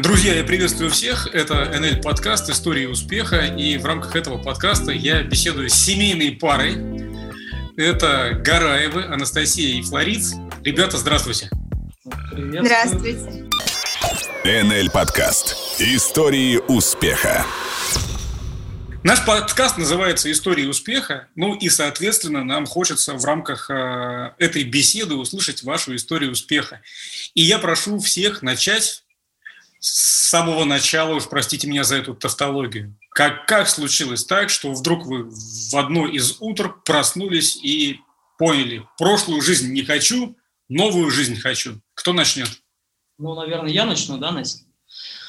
Друзья, я приветствую всех. Это НЛ подкаст «Истории успеха». И в рамках этого подкаста я беседую с семейной парой. Это Гараевы, Анастасия и Флориц. Ребята, здравствуйте. Здравствуйте. НЛ подкаст «Истории успеха». Наш подкаст называется «Истории успеха», ну и, соответственно, нам хочется в рамках э, этой беседы услышать вашу историю успеха. И я прошу всех начать с самого начала, уж простите меня за эту тавтологию. Как, как случилось так, что вдруг вы в одно из утр проснулись и поняли, прошлую жизнь не хочу, новую жизнь хочу? Кто начнет? Ну, наверное, я начну, да, Настя?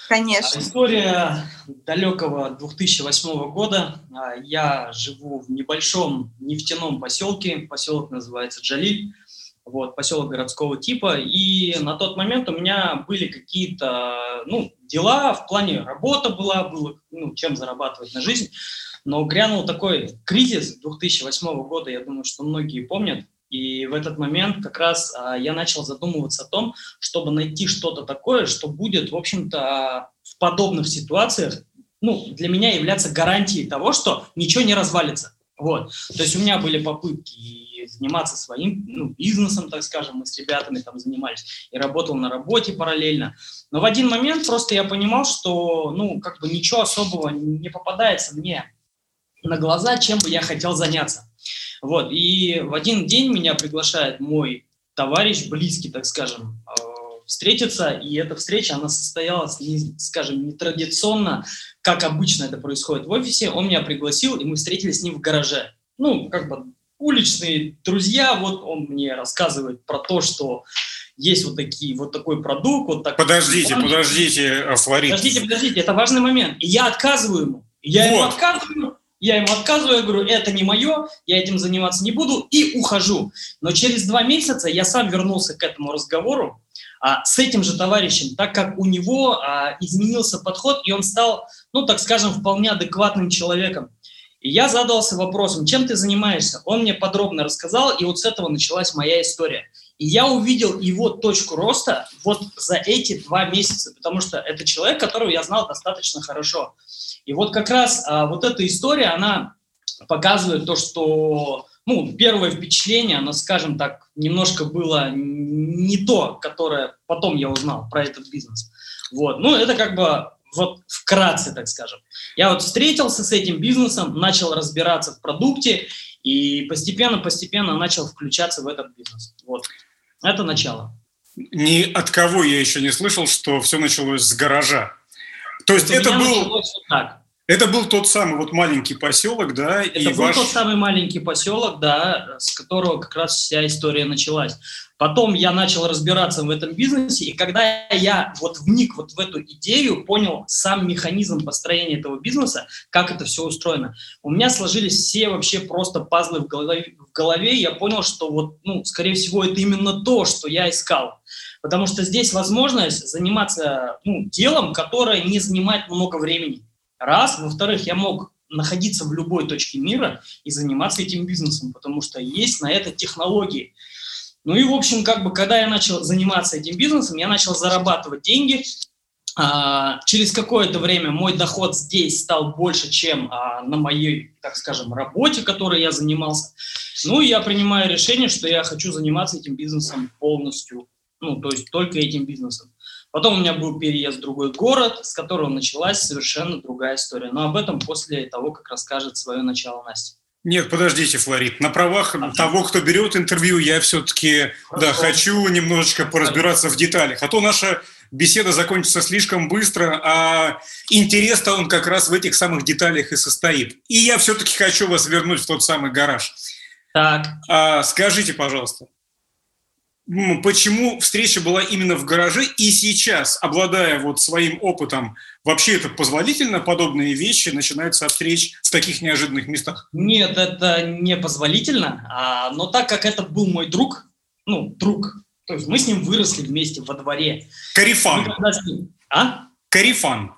Конечно. История далекого 2008 года. А, я живу в небольшом нефтяном поселке. Поселок называется Джалиль вот, поселок городского типа, и на тот момент у меня были какие-то, ну, дела, в плане работа была, было, ну, чем зарабатывать на жизнь, но грянул такой кризис 2008 года, я думаю, что многие помнят, и в этот момент как раз а, я начал задумываться о том, чтобы найти что-то такое, что будет, в общем-то, в подобных ситуациях, ну, для меня являться гарантией того, что ничего не развалится. Вот. То есть у меня были попытки заниматься своим ну, бизнесом, так скажем, мы с ребятами там занимались, и работал на работе параллельно. Но в один момент просто я понимал, что, ну, как бы ничего особого не попадается мне на глаза, чем бы я хотел заняться. Вот, и в один день меня приглашает мой товарищ, близкий, так скажем, э, встретиться, и эта встреча, она состоялась, не, скажем, нетрадиционно, как обычно это происходит в офисе. Он меня пригласил, и мы встретились с ним в гараже. Ну, как бы уличные друзья, вот он мне рассказывает про то, что есть вот такие, вот такой продукт, вот такой. Подождите, он... подождите, Флорид. Подождите, подождите, это важный момент. И я отказываю ему. Я вот. ему отказываю, я ему отказываю, я говорю, это не мое, я этим заниматься не буду, и ухожу. Но через два месяца я сам вернулся к этому разговору а, с этим же товарищем, так как у него а, изменился подход, и он стал, ну, так скажем, вполне адекватным человеком. И я задался вопросом, чем ты занимаешься? Он мне подробно рассказал, и вот с этого началась моя история. И я увидел его точку роста вот за эти два месяца, потому что это человек, которого я знал достаточно хорошо. И вот как раз а, вот эта история, она показывает то, что ну, первое впечатление, оно, скажем так, немножко было не то, которое потом я узнал про этот бизнес. Вот. Ну, это как бы вот вкратце, так скажем. Я вот встретился с этим бизнесом, начал разбираться в продукте и постепенно-постепенно начал включаться в этот бизнес. Вот. Это начало. Ни от кого я еще не слышал, что все началось с гаража. То есть это был... Так. Это был тот самый вот маленький поселок, да? Это и был ваш... тот самый маленький поселок, да, с которого как раз вся история началась. Потом я начал разбираться в этом бизнесе, и когда я вот вник вот в эту идею, понял сам механизм построения этого бизнеса, как это все устроено, у меня сложились все вообще просто пазлы в голове, в голове я понял, что вот, ну, скорее всего, это именно то, что я искал. Потому что здесь возможность заниматься ну, делом, которое не занимает много времени. Раз. Во-вторых, я мог находиться в любой точке мира и заниматься этим бизнесом, потому что есть на это технологии. Ну и, в общем, как бы, когда я начал заниматься этим бизнесом, я начал зарабатывать деньги. А, через какое-то время мой доход здесь стал больше, чем а, на моей, так скажем, работе, которой я занимался. Ну и я принимаю решение, что я хочу заниматься этим бизнесом полностью. Ну, то есть только этим бизнесом. Потом у меня был переезд в другой город, с которого началась совершенно другая история. Но об этом после того, как расскажет свое начало Настя. Нет, подождите, Флорид. На правах ага. того, кто берет интервью, я все-таки да, хочу немножечко поразбираться в деталях. А то наша беседа закончится слишком быстро, а интерес-то он как раз в этих самых деталях и состоит. И я все-таки хочу вас вернуть в тот самый гараж. Так. А, скажите, пожалуйста, почему встреча была именно в гараже, и сейчас, обладая вот своим опытом, вообще это позволительно, подобные вещи начинаются от встреч в таких неожиданных местах? Нет, это не позволительно, а, но так как это был мой друг, ну, друг, то есть мы с ним выросли вместе во дворе. Карифан. А? Карифан.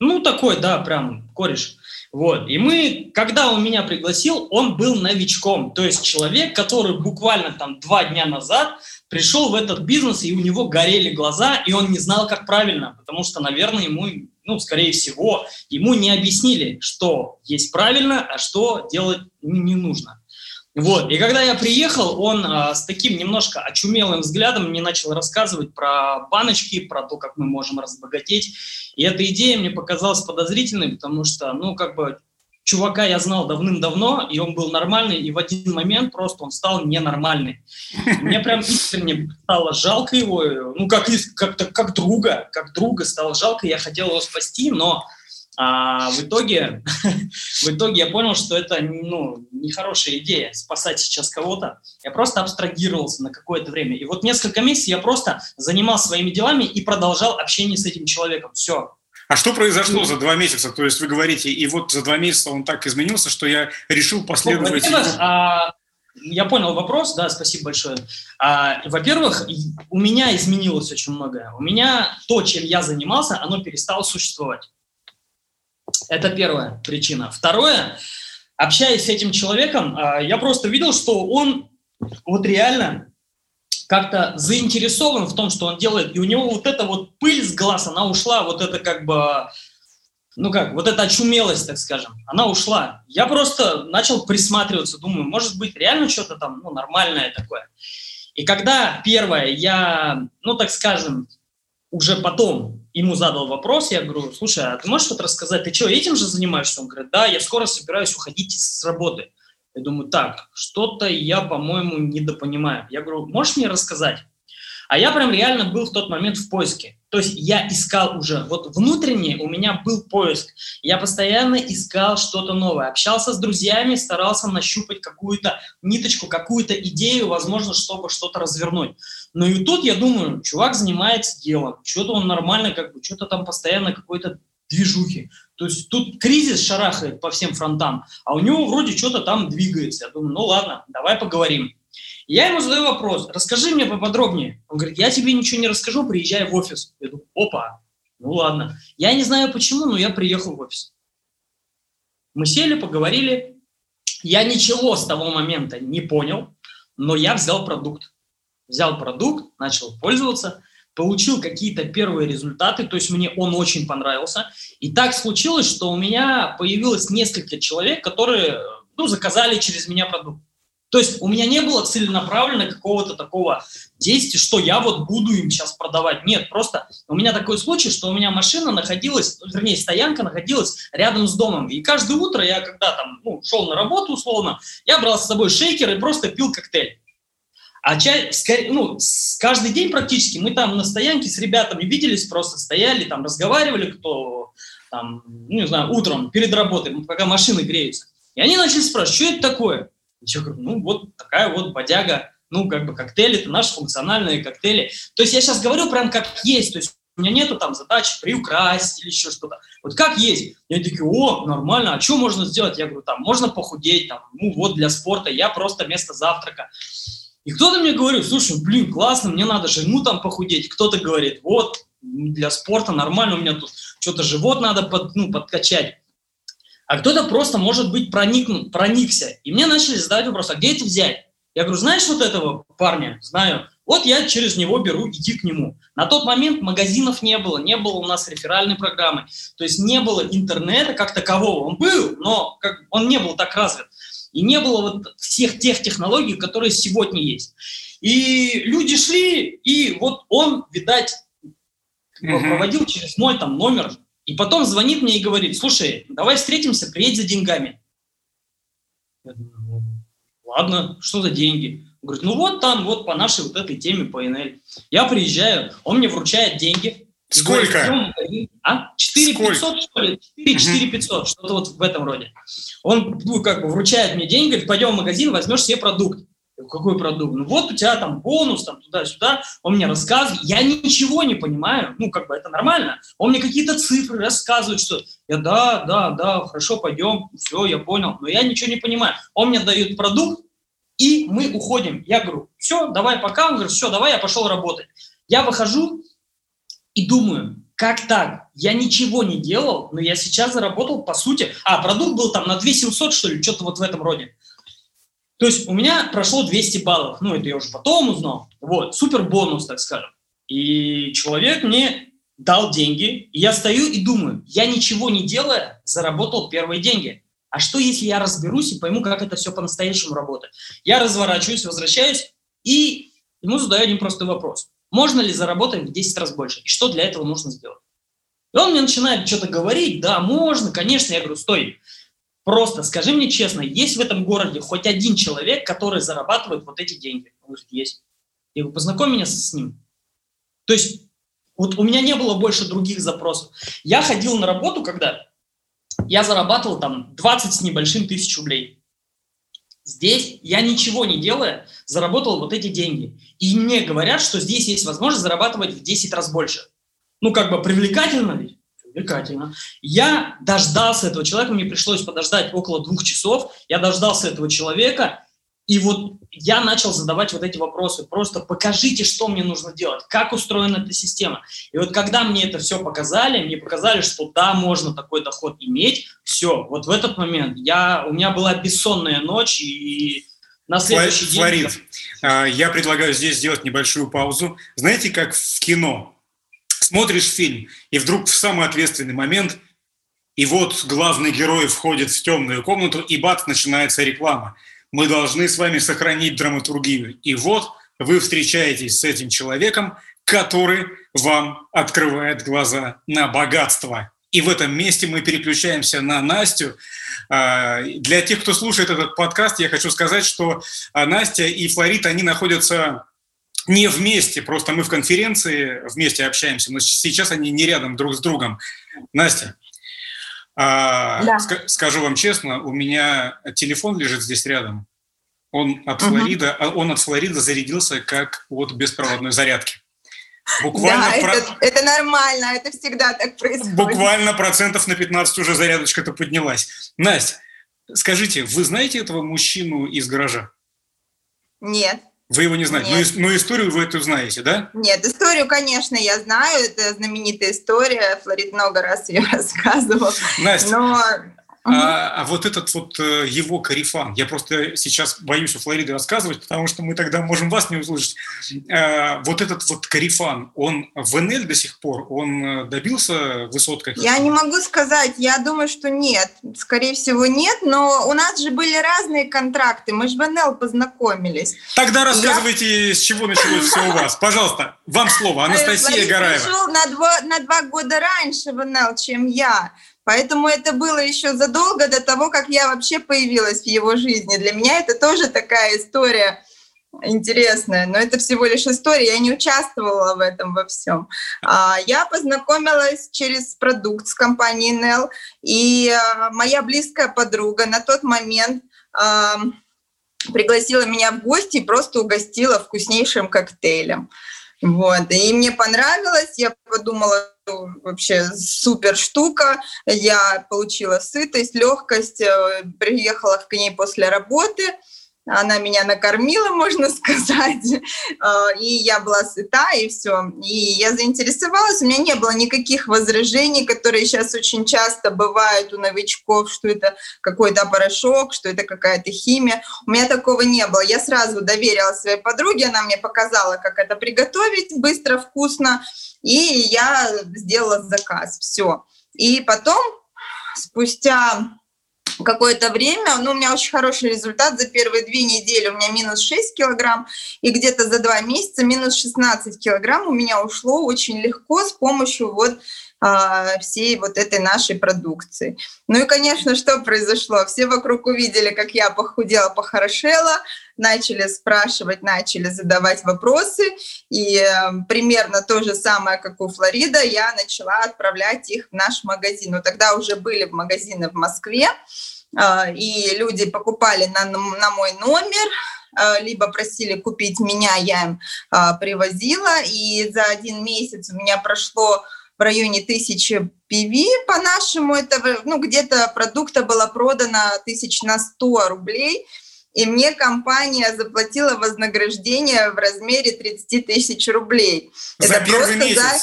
Ну, такой, да, прям кореш. Вот. И мы, когда он меня пригласил, он был новичком. То есть человек, который буквально там два дня назад пришел в этот бизнес, и у него горели глаза, и он не знал, как правильно, потому что, наверное, ему, ну, скорее всего, ему не объяснили, что есть правильно, а что делать не нужно. Вот. И когда я приехал, он а, с таким немножко очумелым взглядом мне начал рассказывать про баночки, про то, как мы можем разбогатеть. И эта идея мне показалась подозрительной, потому что, ну, как бы, чувака я знал давным-давно, и он был нормальный, и в один момент просто он стал ненормальный. Мне прям искренне стало жалко его, ну, как, как, как друга, как друга стало жалко, я хотел его спасти, но а в итоге, в итоге я понял, что это ну, нехорошая идея спасать сейчас кого-то. Я просто абстрагировался на какое-то время. И вот несколько месяцев я просто занимался своими делами и продолжал общение с этим человеком. Все. А что произошло за два месяца? То есть вы говорите, и вот за два месяца он так изменился, что я решил последовать... Ну, а, я понял вопрос, да, спасибо большое. А, во-первых, у меня изменилось очень многое. У меня то, чем я занимался, оно перестало существовать. Это первая причина. Второе, общаясь с этим человеком, а, я просто видел, что он вот реально как-то заинтересован в том, что он делает, и у него вот эта вот пыль с глаз, она ушла, вот это как бы, ну как, вот эта очумелость, так скажем, она ушла. Я просто начал присматриваться, думаю, может быть, реально что-то там, ну, нормальное такое. И когда первое, я, ну, так скажем, уже потом ему задал вопрос, я говорю, слушай, а ты можешь что-то рассказать, ты что, этим же занимаешься? Он говорит, да, я скоро собираюсь уходить с работы. Я думаю, так, что-то я, по-моему, недопонимаю. Я говорю, можешь мне рассказать? А я прям реально был в тот момент в поиске. То есть я искал уже, вот внутренне у меня был поиск. Я постоянно искал что-то новое, общался с друзьями, старался нащупать какую-то ниточку, какую-то идею, возможно, чтобы что-то развернуть. Но и тут я думаю, чувак занимается делом, что-то он нормально, как бы, что-то там постоянно какой-то движухи. То есть тут кризис шарахает по всем фронтам, а у него вроде что-то там двигается. Я думаю, ну ладно, давай поговорим. Я ему задаю вопрос, расскажи мне поподробнее. Он говорит, я тебе ничего не расскажу, приезжай в офис. Я думаю, опа, ну ладно. Я не знаю почему, но я приехал в офис. Мы сели, поговорили. Я ничего с того момента не понял, но я взял продукт. Взял продукт, начал пользоваться, получил какие-то первые результаты, то есть мне он очень понравился. И так случилось, что у меня появилось несколько человек, которые ну, заказали через меня продукт. То есть у меня не было целенаправленно какого-то такого действия, что я вот буду им сейчас продавать. Нет, просто у меня такой случай, что у меня машина находилась, вернее, стоянка находилась рядом с домом. И каждое утро я, когда там ну, шел на работу условно, я брал с собой шейкер и просто пил коктейль. А чай, ну, каждый день практически мы там на стоянке с ребятами виделись, просто стояли, там разговаривали, кто там, ну, не знаю, утром перед работой, пока машины греются. И они начали спрашивать, что это такое? Я говорю, ну вот такая вот бодяга, ну как бы коктейли, это наши функциональные коктейли. То есть я сейчас говорю прям как есть, то есть у меня нету там задачи приукрасить или еще что-то. Вот как есть. Я такие, о, нормально, а что можно сделать? Я говорю, там, можно похудеть, там, ну вот для спорта, я просто вместо завтрака. И кто-то мне говорит, слушай, блин, классно, мне надо же ему там похудеть. Кто-то говорит, вот, для спорта нормально, у меня тут что-то живот надо под, ну, подкачать а кто-то просто, может быть, проникнут, проникся. И мне начали задавать вопрос, а где это взять? Я говорю, знаешь вот этого парня? Знаю. Вот я через него беру, иди к нему. На тот момент магазинов не было, не было у нас реферальной программы. То есть не было интернета как такового. Он был, но как, он не был так развит. И не было вот всех тех технологий, которые сегодня есть. И люди шли, и вот он, видать, mm-hmm. проводил через мой там номер и потом звонит мне и говорит, слушай, давай встретимся, приедь за деньгами. Я думаю, ну, ладно, что за деньги? Он говорит, ну вот там, вот по нашей вот этой теме, по НЛ. Я приезжаю, он мне вручает деньги. Сколько? Говорит, а? 4 500, что ли? 4, 4 500, что-то вот в этом роде. Он ну, как бы вручает мне деньги, говорит, пойдем в магазин, возьмешь себе продукт какой продукт? Ну вот у тебя там бонус, там туда-сюда, он мне рассказывает, я ничего не понимаю, ну как бы это нормально, он мне какие-то цифры рассказывает, что я да, да, да, хорошо, пойдем, все, я понял, но я ничего не понимаю. Он мне дает продукт, и мы уходим. Я говорю, все, давай пока, он говорит, все, давай, я пошел работать. Я выхожу и думаю, как так? Я ничего не делал, но я сейчас заработал, по сути... А, продукт был там на 2700, что ли, что-то вот в этом роде. То есть у меня прошло 200 баллов. Ну, это я уже потом узнал. Вот, супер бонус, так скажем. И человек мне дал деньги, и я стою и думаю, я ничего не делая, заработал первые деньги. А что, если я разберусь и пойму, как это все по-настоящему работает? Я разворачиваюсь, возвращаюсь, и ему задаю один простой вопрос. Можно ли заработать в 10 раз больше? И что для этого нужно сделать? И он мне начинает что-то говорить, да, можно, конечно. Я говорю, стой, просто скажи мне честно, есть в этом городе хоть один человек, который зарабатывает вот эти деньги? Он говорит, есть. Я говорю, познакомь меня с ним. То есть вот у меня не было больше других запросов. Я ходил на работу, когда я зарабатывал там 20 с небольшим тысяч рублей. Здесь я ничего не делая заработал вот эти деньги. И мне говорят, что здесь есть возможность зарабатывать в 10 раз больше. Ну, как бы привлекательно ведь? Привлекательно. Я дождался этого человека, мне пришлось подождать около двух часов. Я дождался этого человека, и вот я начал задавать вот эти вопросы. Просто покажите, что мне нужно делать, как устроена эта система. И вот когда мне это все показали, мне показали, что да, можно такой доход иметь, все, вот в этот момент я, у меня была бессонная ночь, и на следующий Флорид, день... Флорид, я предлагаю здесь сделать небольшую паузу. Знаете, как в кино? Смотришь фильм, и вдруг в самый ответственный момент – и вот главный герой входит в темную комнату, и бац, начинается реклама мы должны с вами сохранить драматургию. И вот вы встречаетесь с этим человеком, который вам открывает глаза на богатство. И в этом месте мы переключаемся на Настю. А, для тех, кто слушает этот подкаст, я хочу сказать, что а, Настя и Флорид, они находятся не вместе, просто мы в конференции вместе общаемся, но сейчас они не рядом друг с другом. Настя, а, да. Скажу вам честно, у меня телефон лежит здесь рядом. Он от угу. Флорида, он от Флорида зарядился как от беспроводной зарядки. Буквально да, про... это, это нормально, это всегда так происходит. Буквально процентов на 15 уже зарядочка-то поднялась. Настя, скажите, вы знаете этого мужчину из гаража? Нет. Вы его не знаете, Нет. но, но историю вы эту знаете, да? Нет, историю, конечно, я знаю, это знаменитая история, Флорид много раз ее рассказывал. Настя, но а, а вот этот вот э, его карифан, я просто сейчас боюсь у Флориды рассказывать, потому что мы тогда можем вас не услышать. А, вот этот вот карифан, он в НЛ до сих пор, он э, добился высот каких-то? Я не могу сказать, я думаю, что нет. Скорее всего, нет, но у нас же были разные контракты, мы же в НЛ познакомились. Тогда рассказывайте, я... с чего началось все у вас. Пожалуйста, вам слово, Анастасия Гараева. пришел на два, на два года раньше в НЛ, чем я. Поэтому это было еще задолго до того, как я вообще появилась в его жизни. Для меня это тоже такая история интересная, но это всего лишь история, я не участвовала в этом во всем. А, я познакомилась через продукт с компанией Nell, и а, моя близкая подруга на тот момент а, пригласила меня в гости и просто угостила вкуснейшим коктейлем. Вот. И мне понравилось, я подумала, вообще супер штука. Я получила сытость, легкость, э, приехала к ней после работы – она меня накормила, можно сказать, э, и я была сыта, и все. И я заинтересовалась, у меня не было никаких возражений, которые сейчас очень часто бывают у новичков, что это какой-то порошок, что это какая-то химия. У меня такого не было. Я сразу доверила своей подруге, она мне показала, как это приготовить быстро, вкусно, и я сделала заказ. Все. И потом, спустя какое-то время, ну, у меня очень хороший результат. За первые две недели, у меня минус 6 килограмм, и где-то за два месяца минус 16 килограмм у меня ушло очень легко с помощью вот всей вот этой нашей продукции. Ну и, конечно, что произошло? Все вокруг увидели, как я похудела, похорошела, начали спрашивать, начали задавать вопросы, и э, примерно то же самое, как у Флорида, я начала отправлять их в наш магазин. Но тогда уже были магазины в Москве, э, и люди покупали на, на мой номер, э, либо просили купить меня, я им привозила, и за один месяц у меня прошло в районе тысячи PV по-нашему, это ну, где-то продукта было продано тысяч на 100 рублей, и мне компания заплатила вознаграждение в размере 30 тысяч рублей. За это первый месяц? За...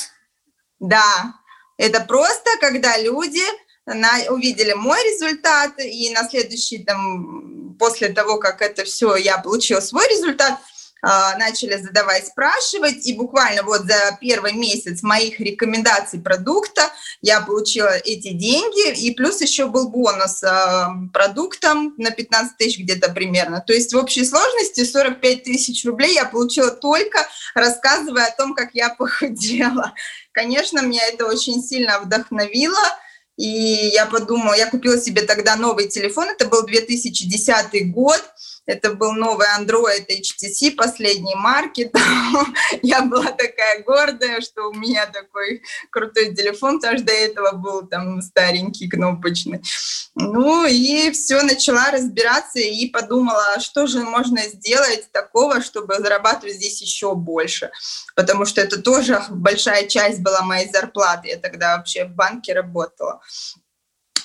Да, Это просто, когда люди на, увидели мой результат, и на следующий, там, после того, как это все, я получила свой результат, начали задавать, спрашивать, и буквально вот за первый месяц моих рекомендаций продукта я получила эти деньги, и плюс еще был бонус а, продуктом на 15 тысяч где-то примерно. То есть в общей сложности 45 тысяч рублей я получила только рассказывая о том, как я похудела. Конечно, меня это очень сильно вдохновило, и я подумала, я купила себе тогда новый телефон, это был 2010 год, это был новый Android HTC последней марки. я была такая гордая, что у меня такой крутой телефон, потому что до этого был там старенький кнопочный. Ну и все, начала разбираться и подумала, а что же можно сделать такого, чтобы зарабатывать здесь еще больше. Потому что это тоже большая часть была моей зарплаты. Я тогда вообще в банке работала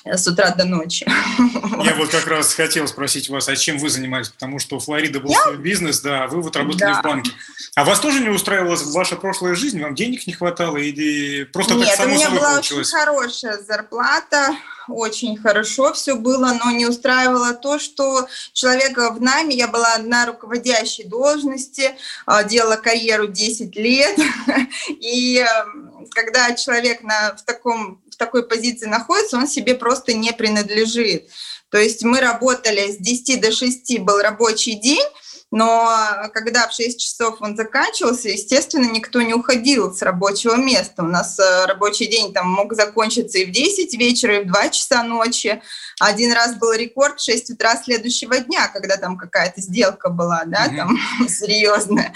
с утра до ночи. Я вот как раз хотел спросить вас, а чем вы занимались? Потому что у Флориды был Я? свой бизнес, да, а вы вот работали да. в банке. А вас тоже не устраивала ваша прошлая жизнь? Вам денег не хватало или просто Нет, так само у меня собой была получилось? очень хорошая зарплата, очень хорошо все было, но не устраивало то, что человека в нами, я была на руководящей должности, а, делала карьеру 10 лет, и эм, когда человек на, в таком в такой позиции находится, он себе просто не принадлежит. То есть мы работали с 10 до 6 был рабочий день, но когда в 6 часов он заканчивался, естественно, никто не уходил с рабочего места. У нас э, рабочий день там мог закончиться и в 10 вечера, и в 2 часа ночи. Один раз был рекорд в 6 утра следующего дня, когда там какая-то сделка была, да, mm-hmm. там серьезная.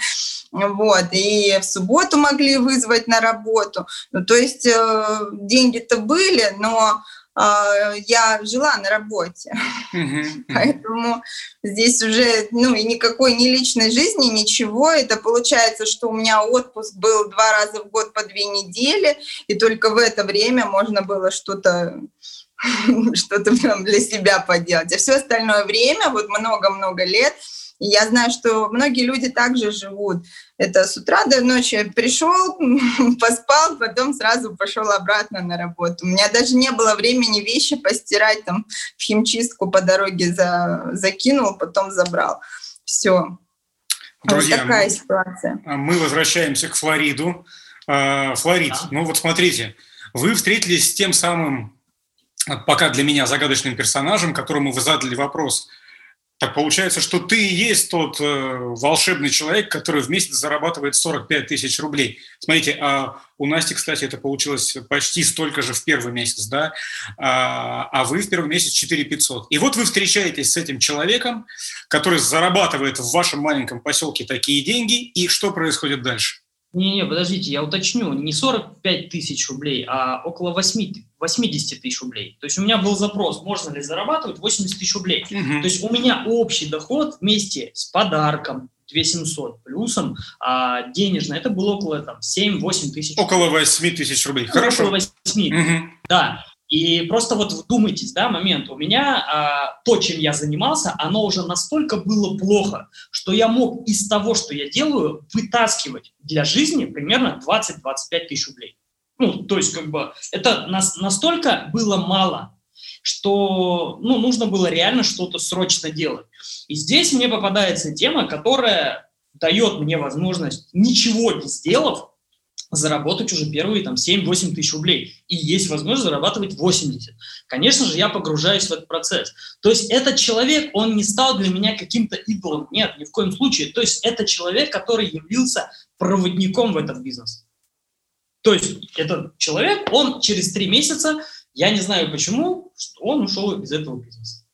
Вот, и в субботу могли вызвать на работу. Ну, то есть э, деньги-то были, но э, я жила на работе. Mm-hmm. Поэтому здесь уже ну, и никакой ни личной жизни, ничего. Это получается, что у меня отпуск был два раза в год по две недели, и только в это время можно было что-то что-то для себя поделать. А все остальное время, вот много-много лет, я знаю, что многие люди также живут. Это с утра до ночи пришел, поспал, потом сразу пошел обратно на работу. У меня даже не было времени вещи постирать, там в химчистку по дороге за, закинул, потом забрал. Все. Друзья, вот такая ситуация. Мы возвращаемся к Флориду. А, Флорид, да. ну вот смотрите, вы встретились с тем самым, пока для меня загадочным персонажем, которому вы задали вопрос – так получается, что ты и есть тот э, волшебный человек, который в месяц зарабатывает 45 тысяч рублей. Смотрите, а у Насти, кстати, это получилось почти столько же в первый месяц, да, а, а вы в первый месяц 4 500. И вот вы встречаетесь с этим человеком, который зарабатывает в вашем маленьком поселке такие деньги, и что происходит дальше? Не-не, подождите, я уточню, не 45 тысяч рублей, а около 8, 80 тысяч рублей. То есть у меня был запрос, можно ли зарабатывать 80 тысяч рублей. Угу. То есть у меня общий доход вместе с подарком 2700 плюсом, а денежно это было около там 7-8 тысяч. Около 8 тысяч рублей, хорошо. Около 8, угу. да. И просто вот вдумайтесь, да, момент. У меня а, то, чем я занимался, оно уже настолько было плохо, что я мог из того, что я делаю, вытаскивать для жизни примерно 20-25 тысяч рублей. Ну, то есть, как бы, это нас, настолько было мало, что, ну, нужно было реально что-то срочно делать. И здесь мне попадается тема, которая дает мне возможность, ничего не сделав, заработать уже первые там 7-8 тысяч рублей. И есть возможность зарабатывать 80. Конечно же, я погружаюсь в этот процесс. То есть этот человек, он не стал для меня каким-то идолом. Нет, ни в коем случае. То есть это человек, который явился проводником в этот бизнес. То есть этот человек, он через три месяца, я не знаю почему, он ушел из этого бизнеса.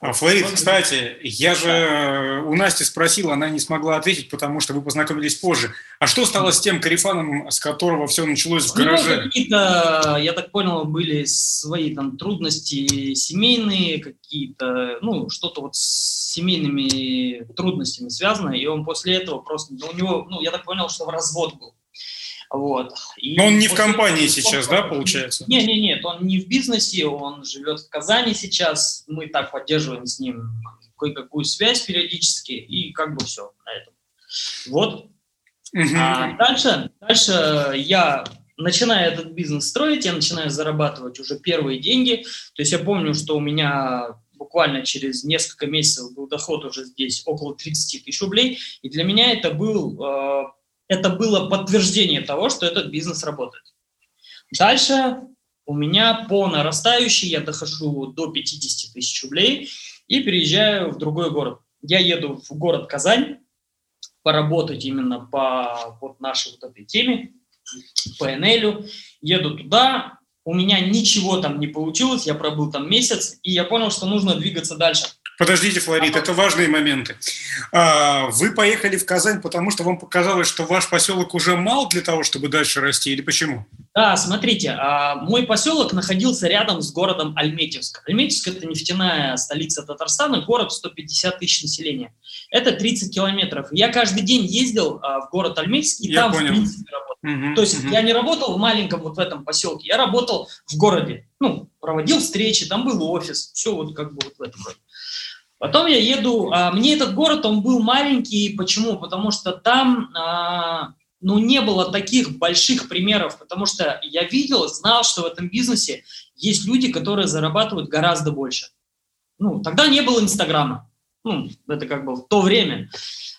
А, Флорид, кстати, я же у Насти спросил, она не смогла ответить, потому что вы познакомились позже. А что стало с тем карифаном, с которого все началось в гараже? Ну, какие-то, я так понял, были свои там трудности семейные, какие-то, ну, что-то вот с семейными трудностями связано, и он после этого просто, ну, у него, ну, я так понял, что в развод был. Вот. И Но он не в компании сейчас, да, получается? Не, не, нет, он не в бизнесе, он живет в Казани сейчас. Мы так поддерживаем с ним кое-какую связь периодически, и как бы все на этом. Вот. Угу. А дальше, дальше я начиная этот бизнес строить, я начинаю зарабатывать уже первые деньги. То есть я помню, что у меня буквально через несколько месяцев был доход уже здесь около 30 тысяч рублей. И для меня это, был, э, это было подтверждение того, что этот бизнес работает. Дальше у меня по нарастающей я дохожу до 50 тысяч рублей и переезжаю в другой город. Я еду в город Казань поработать именно по вот нашей вот этой теме, по НЛ. Еду туда, у меня ничего там не получилось, я пробыл там месяц, и я понял, что нужно двигаться дальше. Подождите, Флорид, это важные моменты. А, вы поехали в Казань, потому что вам показалось, что ваш поселок уже мал для того, чтобы дальше расти, или почему? Да, смотрите, а, мой поселок находился рядом с городом Альметьевск. Альметьевск – это нефтяная столица Татарстана, город 150 тысяч населения. Это 30 километров. Я каждый день ездил а, в город Альметьевск, и я там, понял. в принципе, работал. Угу, То есть угу. я не работал в маленьком вот в этом поселке, я работал в городе. Ну, проводил встречи, там был офис, все вот как бы вот в этом городе. Потом я еду, а, мне этот город, он был маленький, почему? Потому что там, а, ну, не было таких больших примеров, потому что я видел, знал, что в этом бизнесе есть люди, которые зарабатывают гораздо больше. Ну, тогда не было Инстаграма, ну, это как бы в то время.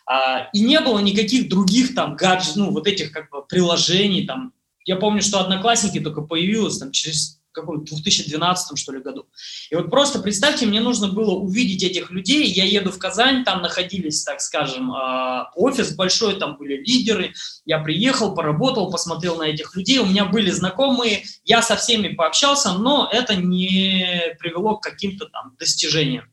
А, и не было никаких других там гаджетов, ну, вот этих как бы приложений там. Я помню, что Одноклассники только появилось там через каком 2012 что ли году. И вот просто представьте, мне нужно было увидеть этих людей, я еду в Казань, там находились, так скажем, а, офис большой, там были лидеры, я приехал, поработал, посмотрел на этих людей, у меня были знакомые, я со всеми пообщался, но это не привело к каким-то там достижениям.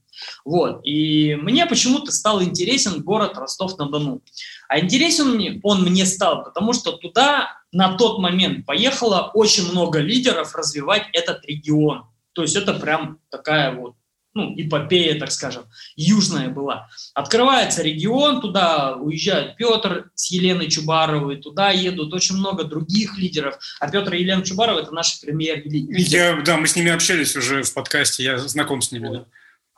Вот. И мне почему-то стал интересен город Ростов-на-Дону. А интересен он мне стал, потому что туда на тот момент поехало очень много лидеров развивать этот регион. То есть это прям такая вот ну, эпопея, так скажем, южная была. Открывается регион, туда уезжает Петр с Еленой Чубаровой, туда едут очень много других лидеров. А Петр и Елена Чубарова – это наши премьер-лидеры. да, мы с ними общались уже в подкасте, я знаком с ними, вот. да.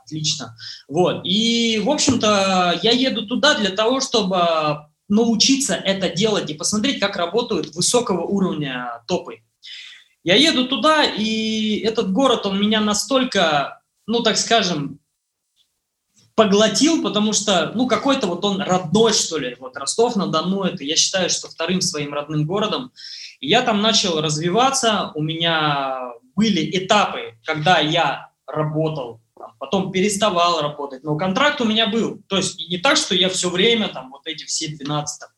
Отлично. Вот. И, в общем-то, я еду туда для того, чтобы научиться это делать и посмотреть, как работают высокого уровня топы. Я еду туда, и этот город, он меня настолько, ну, так скажем, поглотил, потому что, ну, какой-то вот он родной, что ли. Вот Ростов-на-Дону, это я считаю, что вторым своим родным городом. И я там начал развиваться, у меня были этапы, когда я работал потом переставал работать, но контракт у меня был. То есть не так, что я все время, там, вот эти все 12 там,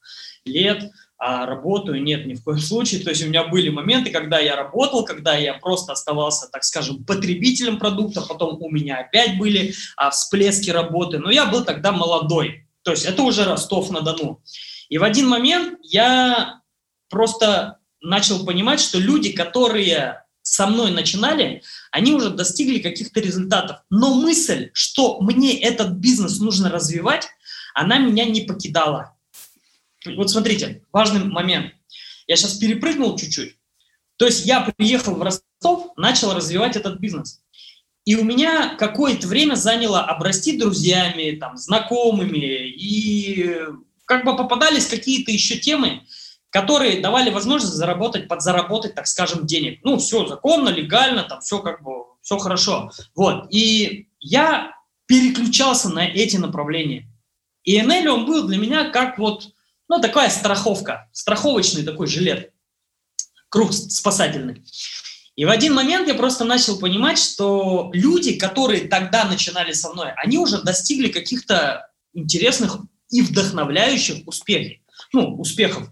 лет а работаю, нет, ни в коем случае. То есть у меня были моменты, когда я работал, когда я просто оставался, так скажем, потребителем продукта, потом у меня опять были а, всплески работы, но я был тогда молодой. То есть это уже Ростов-на-Дону. И в один момент я просто начал понимать, что люди, которые со мной начинали, они уже достигли каких-то результатов. Но мысль, что мне этот бизнес нужно развивать, она меня не покидала. Вот смотрите, важный момент. Я сейчас перепрыгнул чуть-чуть. То есть я приехал в Ростов, начал развивать этот бизнес. И у меня какое-то время заняло обрасти друзьями, там, знакомыми, и как бы попадались какие-то еще темы, которые давали возможность заработать, подзаработать, так скажем, денег. Ну, все законно, легально, там все как бы, все хорошо. Вот. И я переключался на эти направления. И НЛ, он был для меня как вот, ну, такая страховка, страховочный такой жилет, круг спасательный. И в один момент я просто начал понимать, что люди, которые тогда начинали со мной, они уже достигли каких-то интересных и вдохновляющих успехов. Ну, успехов.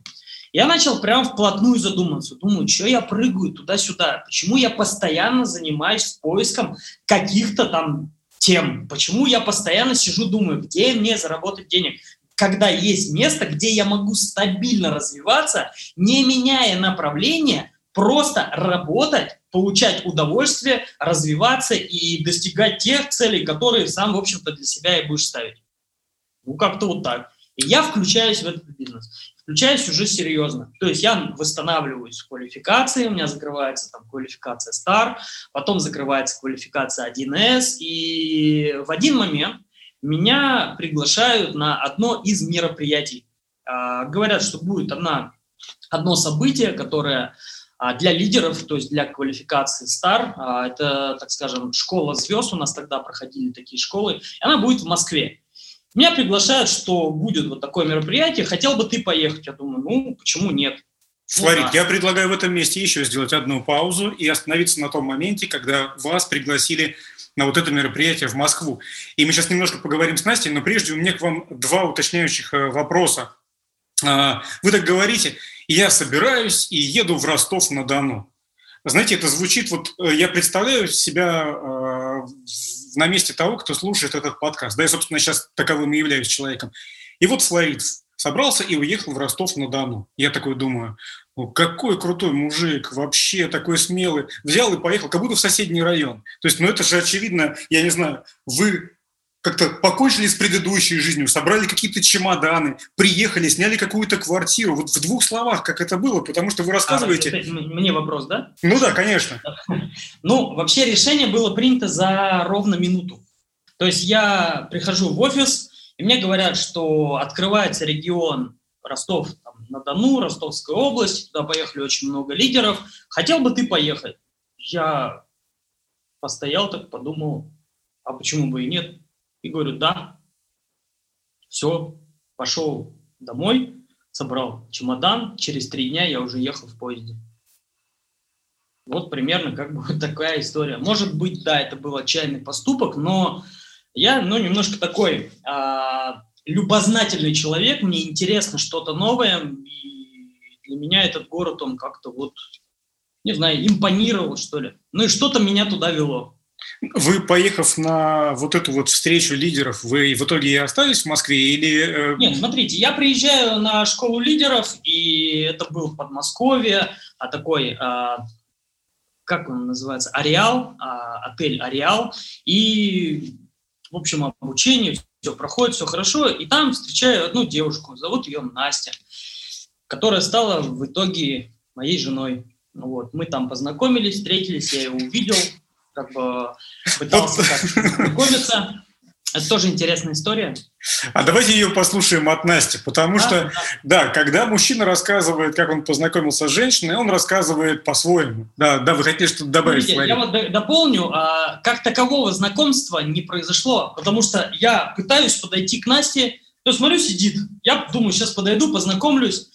Я начал прям вплотную задуматься. Думаю, что я прыгаю туда-сюда? Почему я постоянно занимаюсь поиском каких-то там тем? Почему я постоянно сижу, думаю, где мне заработать денег? Когда есть место, где я могу стабильно развиваться, не меняя направление, просто работать, получать удовольствие, развиваться и достигать тех целей, которые сам, в общем-то, для себя и будешь ставить. Ну, как-то вот так. И я включаюсь в этот бизнес включаюсь уже серьезно. То есть я восстанавливаюсь в квалификации, у меня закрывается там квалификация STAR, потом закрывается квалификация 1С, и в один момент меня приглашают на одно из мероприятий. А, говорят, что будет одна, одно событие, которое а, для лидеров, то есть для квалификации Star. А, это, так скажем, школа звезд, у нас тогда проходили такие школы. Она будет в Москве. Меня приглашают, что будет вот такое мероприятие, хотел бы ты поехать? Я думаю, ну, почему нет? Флорид, ну, да. я предлагаю в этом месте еще сделать одну паузу и остановиться на том моменте, когда вас пригласили на вот это мероприятие в Москву. И мы сейчас немножко поговорим с Настей, но прежде у меня к вам два уточняющих э, вопроса. А, вы так говорите, я собираюсь и еду в Ростов-на-Дону. Знаете, это звучит, вот э, я представляю себя э, на месте того, кто слушает этот подкаст. Да, я, собственно, сейчас таковым и являюсь человеком. И вот Флорид собрался и уехал в Ростов-на-Дону. Я такой думаю, какой крутой мужик, вообще такой смелый. Взял и поехал, как будто в соседний район. То есть, ну это же очевидно, я не знаю, вы как-то покончили с предыдущей жизнью, собрали какие-то чемоданы, приехали, сняли какую-то квартиру. Вот в двух словах, как это было, потому что вы рассказываете... А, мне вопрос, да? Ну да, конечно. Ну, вообще решение было принято за ровно минуту. То есть я прихожу в офис, и мне говорят, что открывается регион Ростов на Дону, Ростовская область, туда поехали очень много лидеров. Хотел бы ты поехать? Я постоял так, подумал, а почему бы и нет? И говорю, да. Все, пошел домой, собрал чемодан, через три дня я уже ехал в поезде. Вот примерно как бы такая история. Может быть, да, это был отчаянный поступок, но я, ну, немножко такой а, любознательный человек, мне интересно что-то новое, и для меня этот город, он как-то вот, не знаю, импонировал, что ли. Ну и что-то меня туда вело. Вы, поехав на вот эту вот встречу лидеров, вы в итоге и остались в Москве или... Э, Нет, смотрите, я приезжаю на школу лидеров, и это был в Подмосковье, а такой, а, как он называется, Ареал, а, отель Ареал, и, в общем, обучение, все проходит, все хорошо, и там встречаю одну девушку, зовут ее Настя, которая стала в итоге моей женой. Вот, мы там познакомились, встретились, я ее увидел, как бы пытался знакомиться. Это тоже интересная история. А давайте ее послушаем от Насти, потому да, что, да. да, когда мужчина рассказывает, как он познакомился с женщиной, он рассказывает по-своему. Да, да, вы хотели что-то добавить? Смотрите, я вот дополню, а, как такового знакомства не произошло, потому что я пытаюсь подойти к Насте, то смотрю, сидит, я думаю, сейчас подойду, познакомлюсь,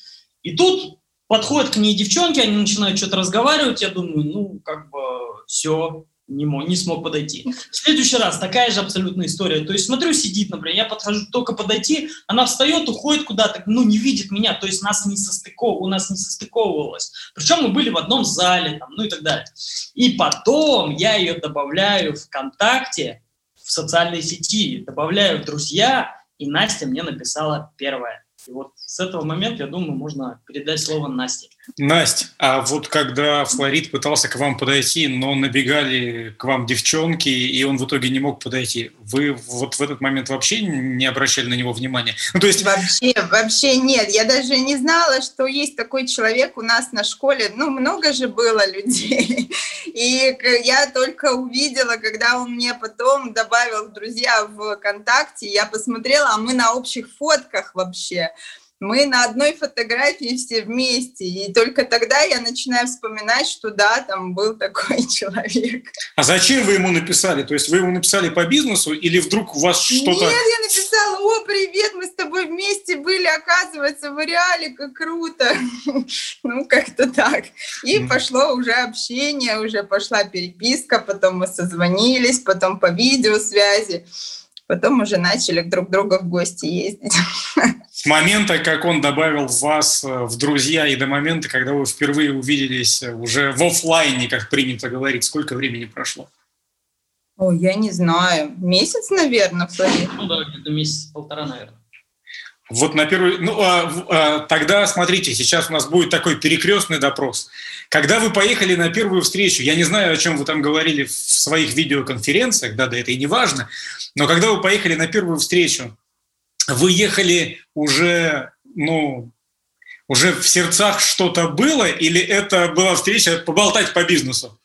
и тут подходят к ней девчонки, они начинают что-то разговаривать, я думаю, ну, как бы все, не, мог, не смог подойти. В следующий раз такая же абсолютная история. То есть смотрю, сидит, например, я подхожу только подойти, она встает, уходит куда-то, ну, не видит меня, то есть нас не состыков, у нас не состыковывалось. Причем мы были в одном зале, там, ну и так далее. И потом я ее добавляю в ВКонтакте, в социальной сети, добавляю в друзья, и Настя мне написала первое. И вот с этого момента, я думаю, можно передать слово Насте. Настя, а вот когда Флорид пытался к вам подойти, но набегали к вам девчонки, и он в итоге не мог подойти, вы вот в этот момент вообще не обращали на него внимания? Ну, то есть... Вообще, вообще нет. Я даже не знала, что есть такой человек у нас на школе. Ну, много же было людей. И я только увидела, когда он мне потом добавил друзья в ВКонтакте, я посмотрела, а мы на общих фотках вообще мы на одной фотографии все вместе, и только тогда я начинаю вспоминать, что да, там был такой человек. А зачем вы ему написали? То есть вы ему написали по бизнесу или вдруг у вас что-то... Нет, я написала, о, привет, мы с тобой вместе были, оказывается, в реале, как круто. Ну, как-то так. И пошло уже общение, уже пошла переписка, потом мы созвонились, потом по видеосвязи. Потом уже начали друг к другу в гости ездить. С момента, как он добавил вас э, в друзья, и до момента, когда вы впервые увиделись э, уже в офлайне, как принято говорить, сколько времени прошло? О, я не знаю. Месяц, наверное, в Ну да, где-то месяц-полтора, наверное. Вот на первый... Ну, а, а, тогда, смотрите, сейчас у нас будет такой перекрестный допрос. Когда вы поехали на первую встречу, я не знаю, о чем вы там говорили в своих видеоконференциях, да, да, это и не важно, но когда вы поехали на первую встречу, вы ехали уже, ну, уже в сердцах что-то было, или это была встреча поболтать по бизнесу?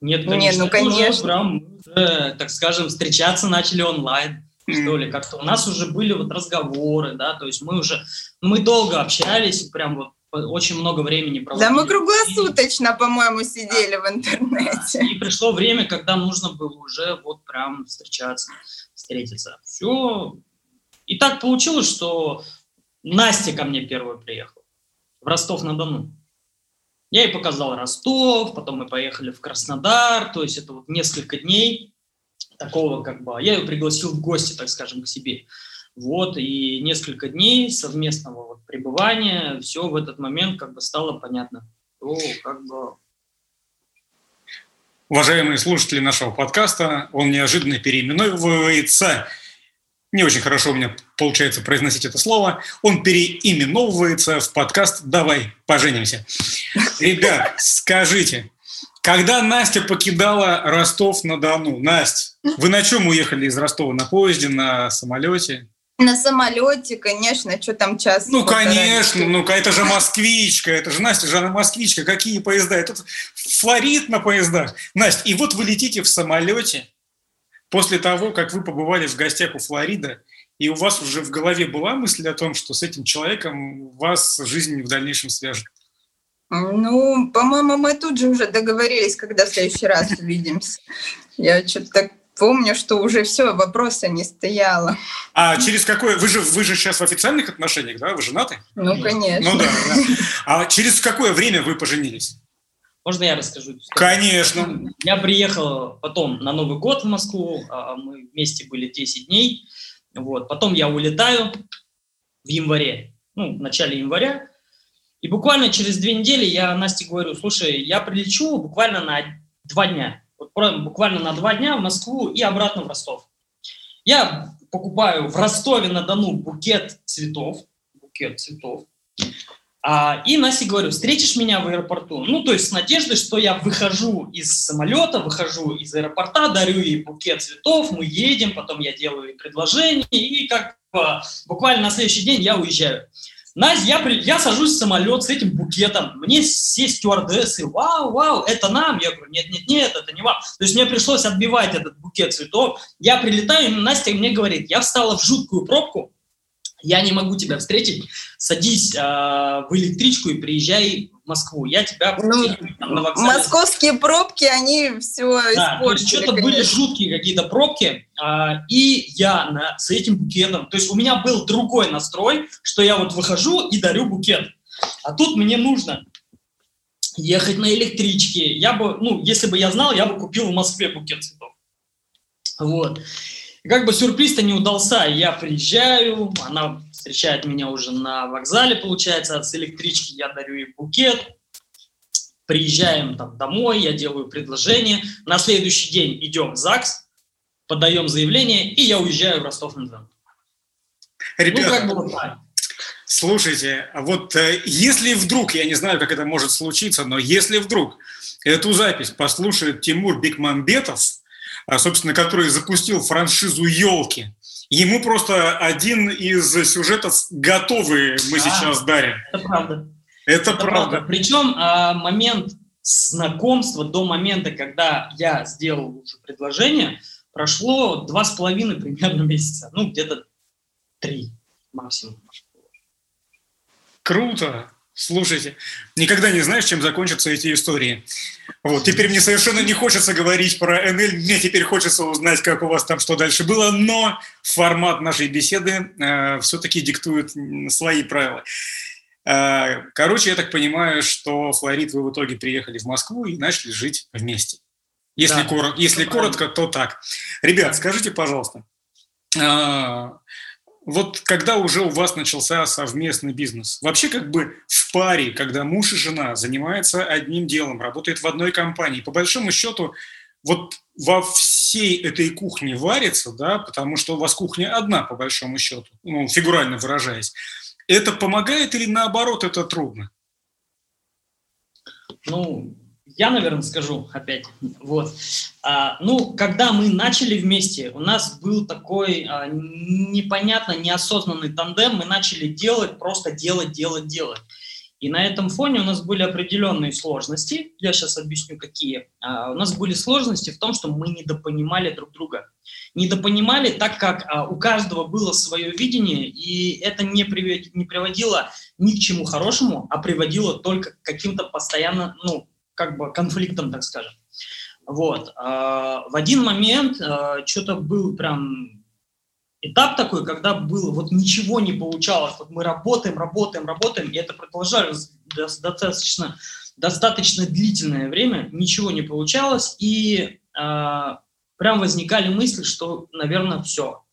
Нет, конечно. Нет, ну, конечно. Прям, уже, так скажем, встречаться начали онлайн что ли, как-то у нас уже были вот разговоры, да, то есть мы уже, мы долго общались, прям вот очень много времени проводили. Да, мы круглосуточно, по-моему, сидели да. в интернете. И пришло время, когда нужно было уже вот прям встречаться, встретиться. Все. И так получилось, что Настя ко мне первая приехала в Ростов-на-Дону. Я ей показал Ростов, потом мы поехали в Краснодар, то есть это вот несколько дней такого как бы... Я ее пригласил в гости, так скажем, к себе. Вот, и несколько дней совместного вот пребывания, все в этот момент как бы стало понятно. То как бы... Уважаемые слушатели нашего подкаста, он неожиданно переименовывается не очень хорошо у меня получается произносить это слово, он переименовывается в подкаст «Давай поженимся». Ребят, скажите, когда Настя покидала Ростов-на-Дону, Настя, вы на чем уехали из Ростова? На поезде, на самолете? На самолете, конечно, что там час. Ну, конечно, ну это же москвичка, это же Настя же она москвичка, какие поезда? Это Флорид на поездах. Настя, и вот вы летите в самолете, после того, как вы побывали в гостях у Флорида, и у вас уже в голове была мысль о том, что с этим человеком вас жизнь в дальнейшем свяжет? Ну, по-моему, мы тут же уже договорились, когда в следующий раз увидимся. Я что-то так помню, что уже все, вопроса не стояло. А через какое... Вы же, вы же сейчас в официальных отношениях, да? Вы женаты? Ну, конечно. Ну да, да. А через какое время вы поженились? Можно я расскажу? Конечно. Я приехал потом на Новый год в Москву, а, мы вместе были 10 дней, вот. потом я улетаю в январе, ну, в начале января, и буквально через две недели я Насте говорю, слушай, я прилечу буквально на два дня, вот буквально на два дня в Москву и обратно в Ростов. Я покупаю в Ростове-на-Дону букет цветов, букет цветов, а, и Насте говорю, встретишь меня в аэропорту? Ну, то есть с надеждой, что я выхожу из самолета, выхожу из аэропорта, дарю ей букет цветов, мы едем, потом я делаю ей предложение, и как буквально на следующий день я уезжаю. Настя, я, я сажусь в самолет с этим букетом, мне все стюардессы, вау, вау, это нам? Я говорю, нет, нет, нет, это не вам. То есть мне пришлось отбивать этот букет цветов. Я прилетаю, и Настя мне говорит, я встала в жуткую пробку, я не могу тебя встретить, садись э, в электричку и приезжай Москву. Я тебя ну, там, на вокзале. Московские пробки, они все да, испортили. что-то были жуткие какие-то пробки, э, и я на, с этим букетом, то есть у меня был другой настрой, что я вот выхожу и дарю букет. А тут мне нужно ехать на электричке. Я бы, ну, если бы я знал, я бы купил в Москве букет цветов. Вот как бы сюрприз-то не удался. Я приезжаю, она встречает меня уже на вокзале, получается, с электрички я дарю ей букет. Приезжаем там домой, я делаю предложение. На следующий день идем в ЗАГС, подаем заявление, и я уезжаю в Ростов-на-Дону. Ребята, ну, как бы вот так. Слушайте, а вот э, если вдруг, я не знаю, как это может случиться, но если вдруг эту запись послушает Тимур Бекмамбетов, собственно, который запустил франшизу «Елки». Ему просто один из сюжетов готовый мы а, сейчас дарим. Это правда. Это, это правда. правда. Причем а, момент знакомства до момента, когда я сделал уже предложение, прошло два с половиной примерно месяца. Ну, где-то три максимум. Круто. Слушайте, никогда не знаешь, чем закончатся эти истории. Вот, теперь мне совершенно не хочется говорить про НЛ, мне теперь хочется узнать, как у вас там что дальше было, но формат нашей беседы э, все-таки диктует свои правила. Э, короче, я так понимаю, что, Флорид, вы в итоге приехали в Москву и начали жить вместе. Если, да, коротко, если коротко, то так. Ребят, скажите, пожалуйста, э, вот когда уже у вас начался совместный бизнес, вообще как бы в паре, когда муж и жена занимаются одним делом, работают в одной компании, по большому счету, вот во всей этой кухне варится, да, потому что у вас кухня одна, по большому счету, ну, фигурально выражаясь, это помогает или наоборот это трудно? Ну, я, наверное, скажу опять. Вот. А, ну, когда мы начали вместе, у нас был такой а, непонятно неосознанный тандем. Мы начали делать, просто делать, делать, делать. И на этом фоне у нас были определенные сложности. Я сейчас объясню, какие. А, у нас были сложности в том, что мы недопонимали друг друга. Недопонимали, так как а, у каждого было свое видение, и это не, привед, не приводило ни к чему хорошему, а приводило только к каким-то постоянно, ну, как бы конфликтам, так скажем. Вот. А, в один момент а, что-то был прям этап такой, когда было вот ничего не получалось. Вот мы работаем, работаем, работаем, и это продолжалось достаточно, достаточно длительное время, ничего не получалось, и э, прям возникали мысли, что, наверное, все.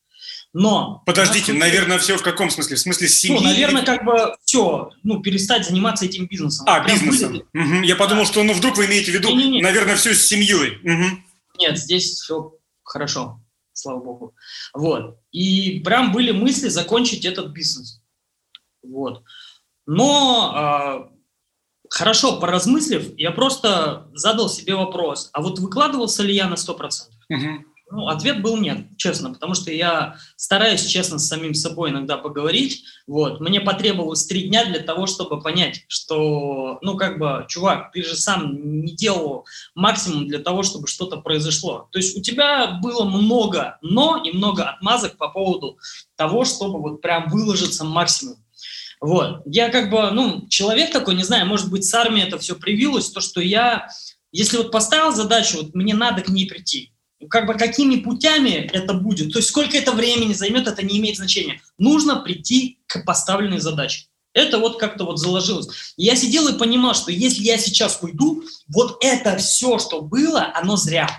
Но... Подождите, нас... наверное, все в каком смысле? В смысле семьи? Ну, наверное, как бы все, ну, перестать заниматься этим бизнесом. А, Прям бизнесом. Угу. Я подумал, да. что, ну, вдруг вы имеете в виду, не, не, не. наверное, все с семьей. Угу. Нет, здесь все хорошо, слава богу. Вот. И прям были мысли закончить этот бизнес. Вот. Но э, хорошо поразмыслив, я просто задал себе вопрос, а вот выкладывался ли я на 100%? Угу. Ну, ответ был нет, честно, потому что я стараюсь честно с самим собой иногда поговорить. Вот. Мне потребовалось три дня для того, чтобы понять, что, ну, как бы, чувак, ты же сам не делал максимум для того, чтобы что-то произошло. То есть у тебя было много «но» и много отмазок по поводу того, чтобы вот прям выложиться максимум. Вот. Я как бы, ну, человек такой, не знаю, может быть, с армией это все привилось, то, что я, если вот поставил задачу, вот мне надо к ней прийти, как бы какими путями это будет, то есть сколько это времени займет, это не имеет значения. Нужно прийти к поставленной задаче. Это вот как-то вот заложилось. я сидел и понимал, что если я сейчас уйду, вот это все, что было, оно зря.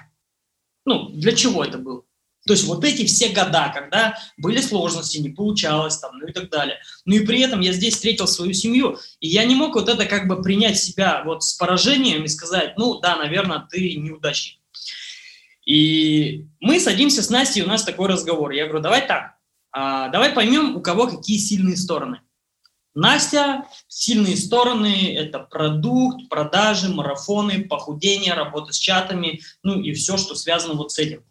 Ну, для чего это было? То есть вот эти все года, когда были сложности, не получалось там, ну и так далее. Ну и при этом я здесь встретил свою семью, и я не мог вот это как бы принять себя вот с поражением и сказать, ну да, наверное, ты неудачник. И мы садимся с Настей, у нас такой разговор. Я говорю, давай так, а, давай поймем, у кого какие сильные стороны. Настя, сильные стороны – это продукт, продажи, марафоны, похудение, работа с чатами, ну и все, что связано вот с этим.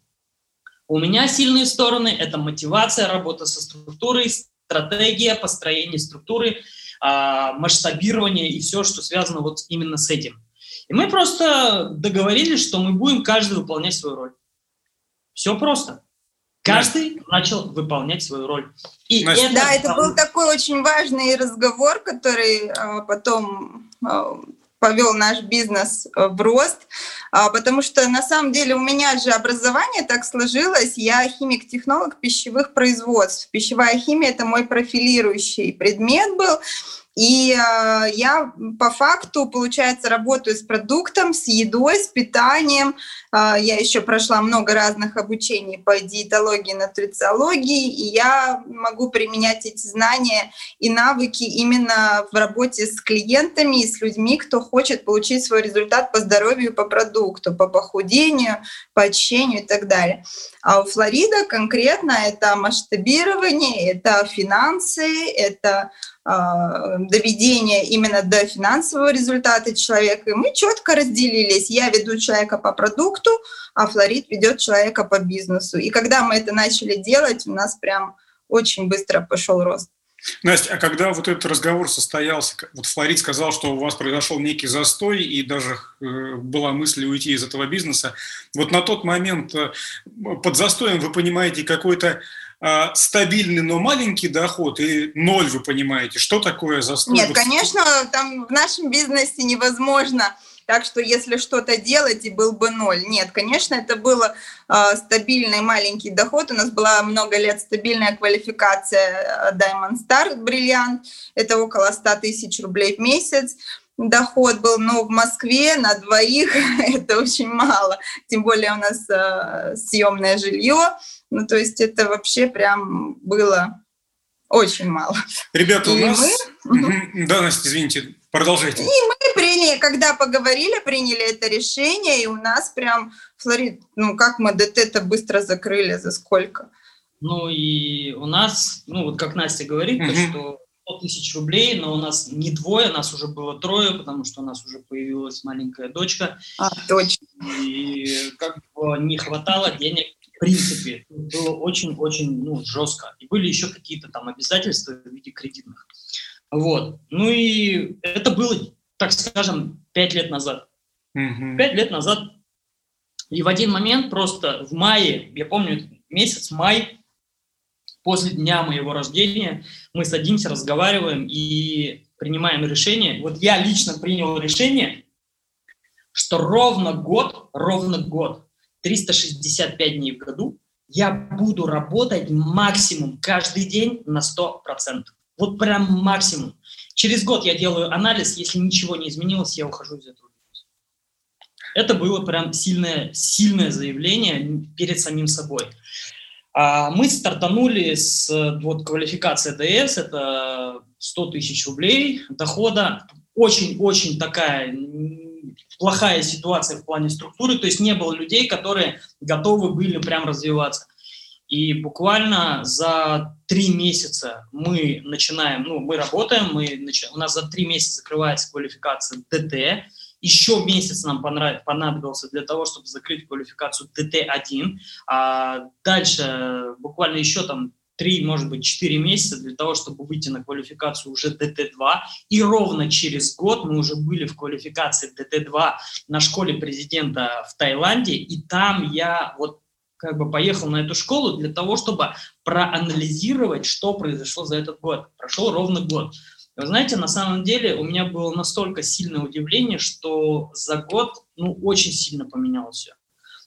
У меня сильные стороны – это мотивация, работа со структурой, стратегия, построение структуры, а, масштабирование и все, что связано вот именно с этим. И мы просто договорились, что мы будем каждый выполнять свою роль. Все просто. Каждый начал выполнять свою роль. И это, да, это был такой очень важный разговор, который а, потом а, повел наш бизнес а, в рост, а, потому что на самом деле у меня же образование так сложилось, я химик-технолог пищевых производств. Пищевая химия – это мой профилирующий предмет был, и э, я по факту, получается, работаю с продуктом, с едой, с питанием. Э, я еще прошла много разных обучений по диетологии, нутрициологии, и я могу применять эти знания и навыки именно в работе с клиентами и с людьми, кто хочет получить свой результат по здоровью, по продукту, по похудению, по очищению и так далее. А у Флорида конкретно это масштабирование, это финансы, это доведения именно до финансового результата человека. И мы четко разделились. Я веду человека по продукту, а Флорид ведет человека по бизнесу. И когда мы это начали делать, у нас прям очень быстро пошел рост. Настя, а когда вот этот разговор состоялся, вот Флорид сказал, что у вас произошел некий застой и даже э, была мысль уйти из этого бизнеса, вот на тот момент э, под застоем вы понимаете какой-то а, стабильный, но маленький доход и ноль, вы понимаете, что такое застой? Нет, конечно, там в нашем бизнесе невозможно так что если что-то делать, и был бы ноль. Нет, конечно, это был э, стабильный маленький доход. У нас была много лет стабильная квалификация э, Diamond Star, бриллиант. Это около 100 тысяч рублей в месяц доход был, но в Москве на двоих это очень мало. Тем более у нас э, съемное жилье. Ну, то есть это вообще прям было очень мало. Ребята, у нас... Мы... Да, Настя, извините, продолжайте. И мы приняли, когда поговорили, приняли это решение, и у нас прям Флорид, ну как мы ДТ-то быстро закрыли, за сколько? Ну и у нас, ну вот как Настя говорит, то, что 100 тысяч рублей, но у нас не двое, нас уже было трое, потому что у нас уже появилась маленькая дочка. А, точно. И как бы не хватало денег в принципе. Было очень-очень ну, жестко. И были еще какие-то там обязательства в виде кредитных. Вот. Ну и это было, так скажем, пять лет назад. Пять лет назад. И в один момент просто в мае, я помню месяц май, после дня моего рождения, мы садимся, разговариваем, и принимаем решение, вот я лично принял решение, что ровно год, ровно год, 365 дней в году я буду работать максимум каждый день на 100%. Вот прям максимум. Через год я делаю анализ, если ничего не изменилось, я ухожу из этого. Это было прям сильное, сильное заявление перед самим собой. А мы стартанули с вот, квалификации ДС, это 100 тысяч рублей дохода. Очень-очень такая плохая ситуация в плане структуры, то есть не было людей, которые готовы были прям развиваться. И буквально за три месяца мы начинаем, ну, мы работаем, мы нач... у нас за три месяца закрывается квалификация ДТ, еще месяц нам понадобился для того, чтобы закрыть квалификацию ДТ-1, а дальше буквально еще там три, может быть, четыре месяца для того, чтобы выйти на квалификацию уже ДТ-2. И ровно через год мы уже были в квалификации ДТ-2 на школе президента в Таиланде. И там я вот как бы поехал на эту школу для того, чтобы проанализировать, что произошло за этот год. Прошел ровно год. Вы знаете, на самом деле у меня было настолько сильное удивление, что за год ну, очень сильно поменялось все.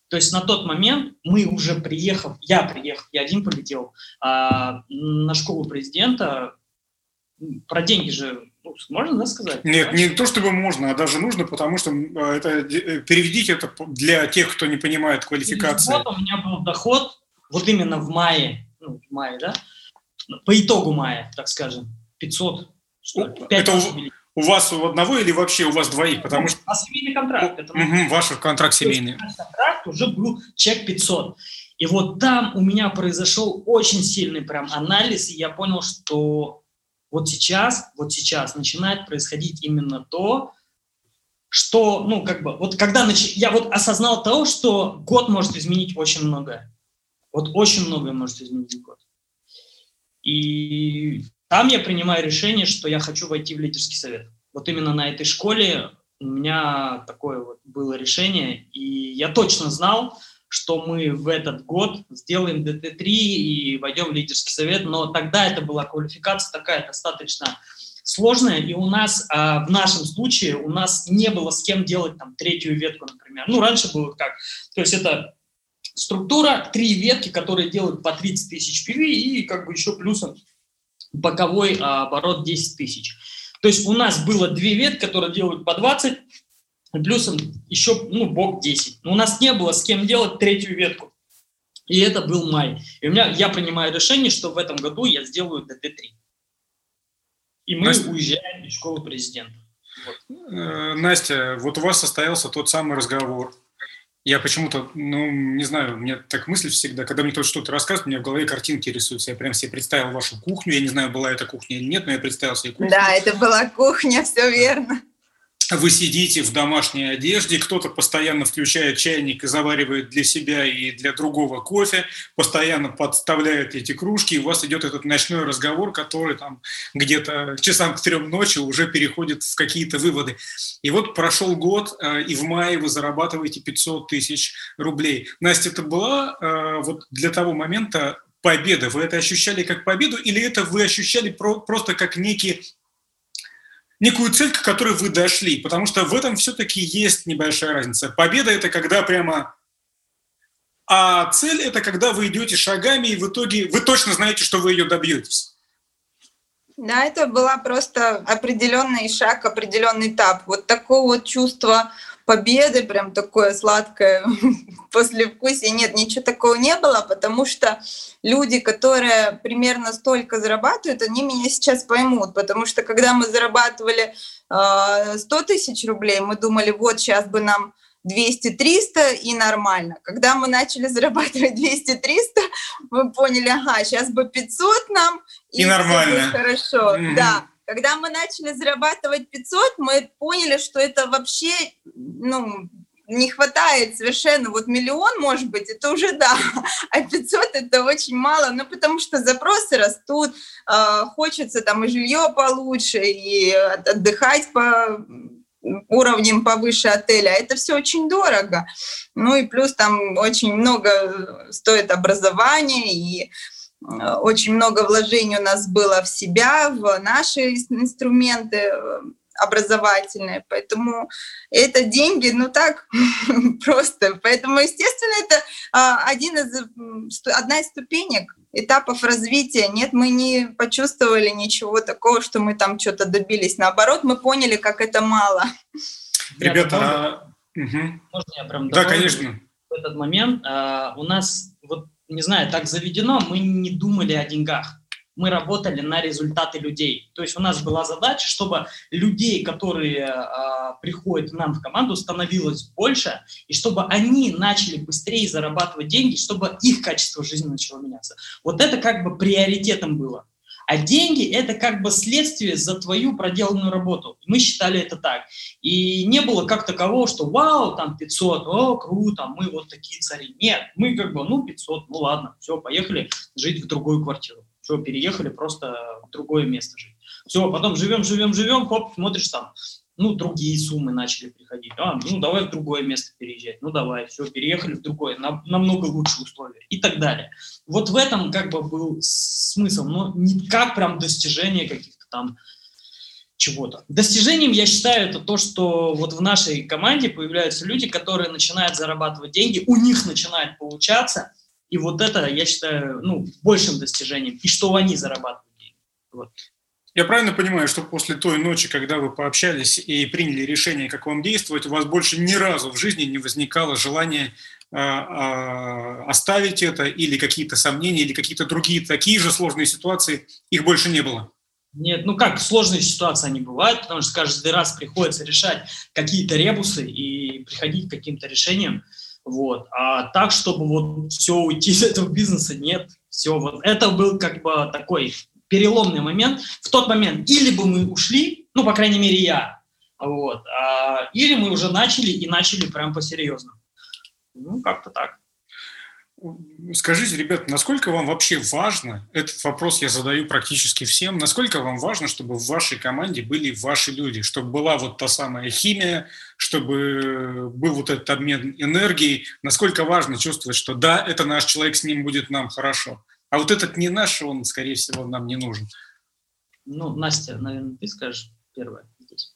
То есть на тот момент мы уже приехав, я приехал, я один полетел а, на школу президента, про деньги же ну, можно, да, сказать? Нет, да? не то чтобы можно, а даже нужно, потому что а, это э, переведите это для тех, кто не понимает квалификации. Вот у меня был доход, вот именно в мае, ну, в мае, да, по итогу мая, так скажем, 500 это у, у вас у одного или вообще у вас двоих? Потому что... А семейный контракт. Это угу, ваш контракт семейный. Контракт уже был чек 500. И вот там у меня произошел очень сильный прям анализ, и я понял, что вот сейчас, вот сейчас начинает происходить именно то, что, ну, как бы, вот когда нач... я вот осознал того, что год может изменить очень многое. Вот очень многое может изменить год. И там я принимаю решение, что я хочу войти в лидерский совет. Вот именно на этой школе у меня такое вот было решение, и я точно знал, что мы в этот год сделаем ДТ-3 и войдем в лидерский совет, но тогда это была квалификация такая достаточно сложная, и у нас, а, в нашем случае, у нас не было с кем делать там третью ветку, например. Ну, раньше было как, то есть это структура, три ветки, которые делают по 30 тысяч PV и как бы еще плюсом боковой а, оборот 10 тысяч. То есть у нас было две ветки, которые делают по 20, плюсом еще ну, бок 10. Но у нас не было с кем делать третью ветку. И это был май. И у меня, я принимаю решение, что в этом году я сделаю ДТ-3. И мы Настя, уезжаем из школы президента. Вот. Э, Настя, вот у вас состоялся тот самый разговор я почему-то, ну, не знаю, у меня так мысль всегда, когда мне кто-то что-то рассказывает, у меня в голове картинки рисуются. Я прям себе представил вашу кухню. Я не знаю, была это кухня или нет, но я представил себе кухню. Да, это была кухня, все верно вы сидите в домашней одежде, кто-то постоянно включает чайник и заваривает для себя и для другого кофе, постоянно подставляет эти кружки, и у вас идет этот ночной разговор, который там где-то часам к трем ночи уже переходит в какие-то выводы. И вот прошел год, э, и в мае вы зарабатываете 500 тысяч рублей. Настя, это была э, вот для того момента победа? Вы это ощущали как победу или это вы ощущали просто как некий некую цель, к которой вы дошли, потому что в этом все-таки есть небольшая разница. Победа – это когда прямо... А цель – это когда вы идете шагами, и в итоге вы точно знаете, что вы ее добьетесь. Да, это была просто определенный шаг, определенный этап. Вот такое вот чувство победы, прям такое сладкое послевкусие. Нет, ничего такого не было, потому что люди, которые примерно столько зарабатывают, они меня сейчас поймут, потому что когда мы зарабатывали э, 100 тысяч рублей, мы думали, вот сейчас бы нам 200-300 и нормально. Когда мы начали зарабатывать 200-300, мы поняли, ага, сейчас бы 500 нам и, и нормально. Хорошо, mm-hmm. да. Когда мы начали зарабатывать 500, мы поняли, что это вообще, ну, не хватает совершенно, вот миллион, может быть, это уже да, а 500 это очень мало, ну, потому что запросы растут, э, хочется там и жилье получше, и отдыхать по уровнем повыше отеля, это все очень дорого. Ну и плюс там очень много стоит образование, и очень много вложений у нас было в себя, в наши инструменты, образовательные. Поэтому это деньги, ну так, просто. Поэтому, естественно, это а, один из, одна из ступенек этапов развития. Нет, мы не почувствовали ничего такого, что мы там что-то добились. Наоборот, мы поняли, как это мало. Ребята, а... можно я прям Да, конечно. В этот момент а, у нас, не знаю, так заведено, мы не думали о деньгах мы работали на результаты людей. То есть у нас была задача, чтобы людей, которые э, приходят к нам в команду, становилось больше, и чтобы они начали быстрее зарабатывать деньги, чтобы их качество жизни начало меняться. Вот это как бы приоритетом было. А деньги – это как бы следствие за твою проделанную работу. Мы считали это так. И не было как такового, что вау, там 500, о, круто, мы вот такие цари. Нет, мы как бы, ну, 500, ну ладно, все, поехали жить в другую квартиру. Все, переехали просто в другое место жить. Все, потом живем, живем, живем, хоп, смотришь там, ну, другие суммы начали приходить. А, ну, давай в другое место переезжать. Ну, давай, все, переехали в другое, на, намного лучше условия и так далее. Вот в этом как бы был смысл, но не как прям достижение каких-то там чего-то. Достижением, я считаю, это то, что вот в нашей команде появляются люди, которые начинают зарабатывать деньги, у них начинает получаться, и вот это, я считаю, ну, большим достижением. И что они зарабатывают деньги. Вот. Я правильно понимаю, что после той ночи, когда вы пообщались и приняли решение, как вам действовать, у вас больше ни разу в жизни не возникало желания э, э, оставить это или какие-то сомнения, или какие-то другие такие же сложные ситуации, их больше не было? Нет, ну как, сложные ситуации они бывают, потому что каждый раз приходится решать какие-то ребусы и приходить к каким-то решениям. Вот. А так, чтобы вот все уйти из этого бизнеса, нет. Все, вот это был как бы такой переломный момент. В тот момент или бы мы ушли, ну, по крайней мере, я, вот, а, или мы уже начали и начали прям по-серьезному. Ну, как-то так. Скажите, ребят, насколько вам вообще важно, этот вопрос я задаю практически всем, насколько вам важно, чтобы в вашей команде были ваши люди, чтобы была вот та самая химия, чтобы был вот этот обмен энергией, насколько важно чувствовать, что да, это наш человек, с ним будет нам хорошо, а вот этот не наш, он, скорее всего, нам не нужен. Ну, Настя, наверное, ты скажешь первое.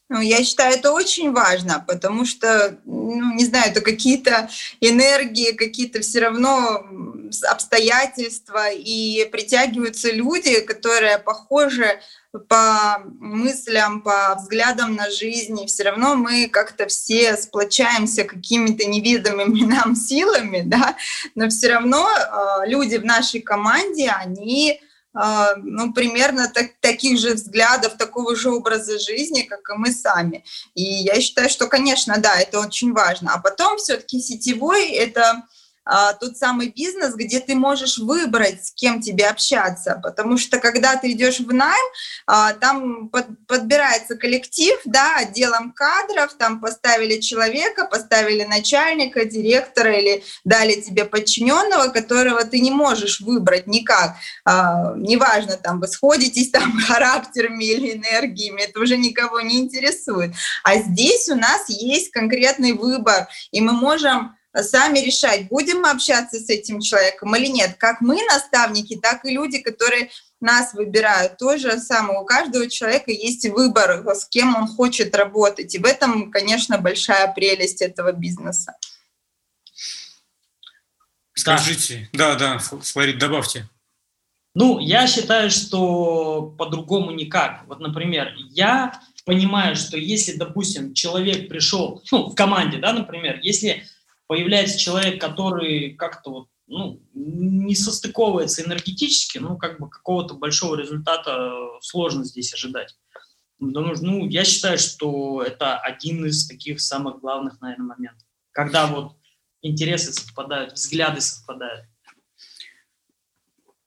Ну, я считаю, это очень важно, потому что, ну, не знаю, это какие-то энергии, какие-то все равно обстоятельства, и притягиваются люди, которые похожи по мыслям, по взглядам на жизнь, и все равно мы как-то все сплочаемся какими-то неведомыми нам силами, да, но все равно э, люди в нашей команде, они а, ну, примерно так, таких же взглядов, такого же образа жизни, как и мы сами. И я считаю, что, конечно, да, это очень важно. А потом все-таки сетевой – это а, тот самый бизнес, где ты можешь выбрать, с кем тебе общаться, потому что когда ты идешь в найм, а, там под, подбирается коллектив, да, отделом кадров, там поставили человека, поставили начальника, директора или дали тебе подчиненного, которого ты не можешь выбрать никак, а, неважно, там вы сходитесь там характерами или энергиями, это уже никого не интересует. А здесь у нас есть конкретный выбор, и мы можем сами решать, будем мы общаться с этим человеком или нет. Как мы наставники, так и люди, которые нас выбирают. То же самое. У каждого человека есть выбор, с кем он хочет работать. И в этом, конечно, большая прелесть этого бизнеса. Скажите, да, да, Флорид, добавьте. Ну, я считаю, что по-другому никак. Вот, например, я понимаю, что если, допустим, человек пришел, ну, в команде, да, например, если появляется человек, который как-то вот, ну, не состыковывается энергетически, ну, как бы какого-то большого результата сложно здесь ожидать. Ну, я считаю, что это один из таких самых главных, наверное, моментов. Когда вот интересы совпадают, взгляды совпадают.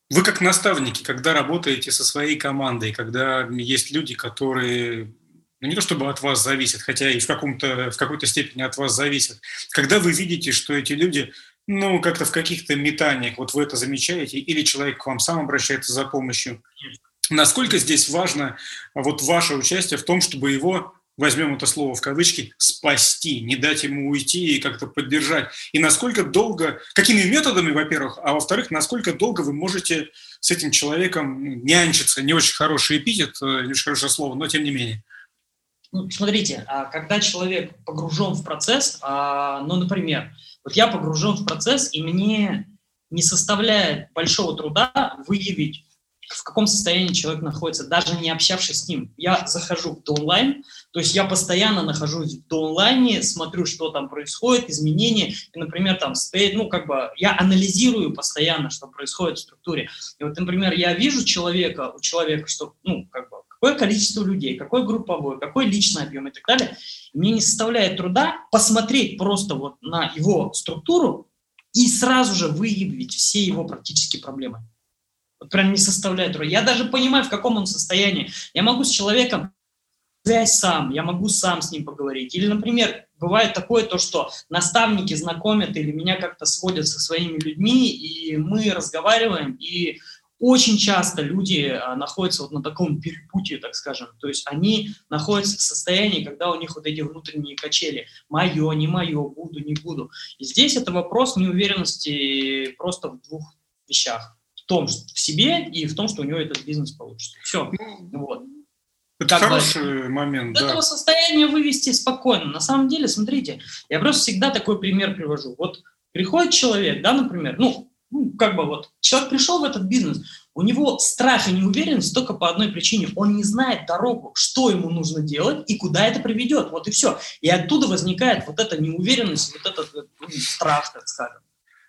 Вы как наставники, когда работаете со своей командой, когда есть люди, которые ну, не то чтобы от вас зависит, хотя и в, каком-то, в какой-то степени от вас зависит. Когда вы видите, что эти люди, ну, как-то в каких-то метаниях, вот вы это замечаете, или человек к вам сам обращается за помощью, насколько здесь важно вот ваше участие в том, чтобы его возьмем это слово в кавычки, спасти, не дать ему уйти и как-то поддержать? И насколько долго, какими методами, во-первых, а во-вторых, насколько долго вы можете с этим человеком нянчиться? Не очень хороший эпитет, э, не очень хорошее слово, но тем не менее. Ну, смотрите, а когда человек погружен в процесс, а, ну, например, вот я погружен в процесс, и мне не составляет большого труда выявить, в каком состоянии человек находится, даже не общавшись с ним. Я захожу в онлайн, то есть я постоянно нахожусь в онлайне, смотрю, что там происходит, изменения, и, например, там стоит, ну, как бы, я анализирую постоянно, что происходит в структуре. И вот, например, я вижу человека, у человека, что, ну, как бы, какое количество людей, какой групповой, какой личный объем и так далее. мне не составляет труда посмотреть просто вот на его структуру и сразу же выявить все его практически проблемы. Вот прям не составляет труда. Я даже понимаю, в каком он состоянии. Я могу с человеком связь сам, я могу сам с ним поговорить. Или, например, бывает такое то, что наставники знакомят или меня как-то сводят со своими людьми, и мы разговариваем, и очень часто люди а, находятся вот на таком перепутье, так скажем. То есть они находятся в состоянии, когда у них вот эти внутренние качели. Мое, не мое, буду, не буду. И здесь это вопрос неуверенности просто в двух вещах. В том, что в себе и в том, что у него этот бизнес получится. Все. Вот. Это как хороший бы, момент, да. Этого состояния вывести спокойно. На самом деле, смотрите, я просто всегда такой пример привожу. Вот приходит человек, да, например, ну, ну, как бы вот, человек пришел в этот бизнес, у него страх и неуверенность только по одной причине. Он не знает дорогу, что ему нужно делать и куда это приведет. Вот и все. И оттуда возникает вот эта неуверенность, вот этот ну, страх, так скажем.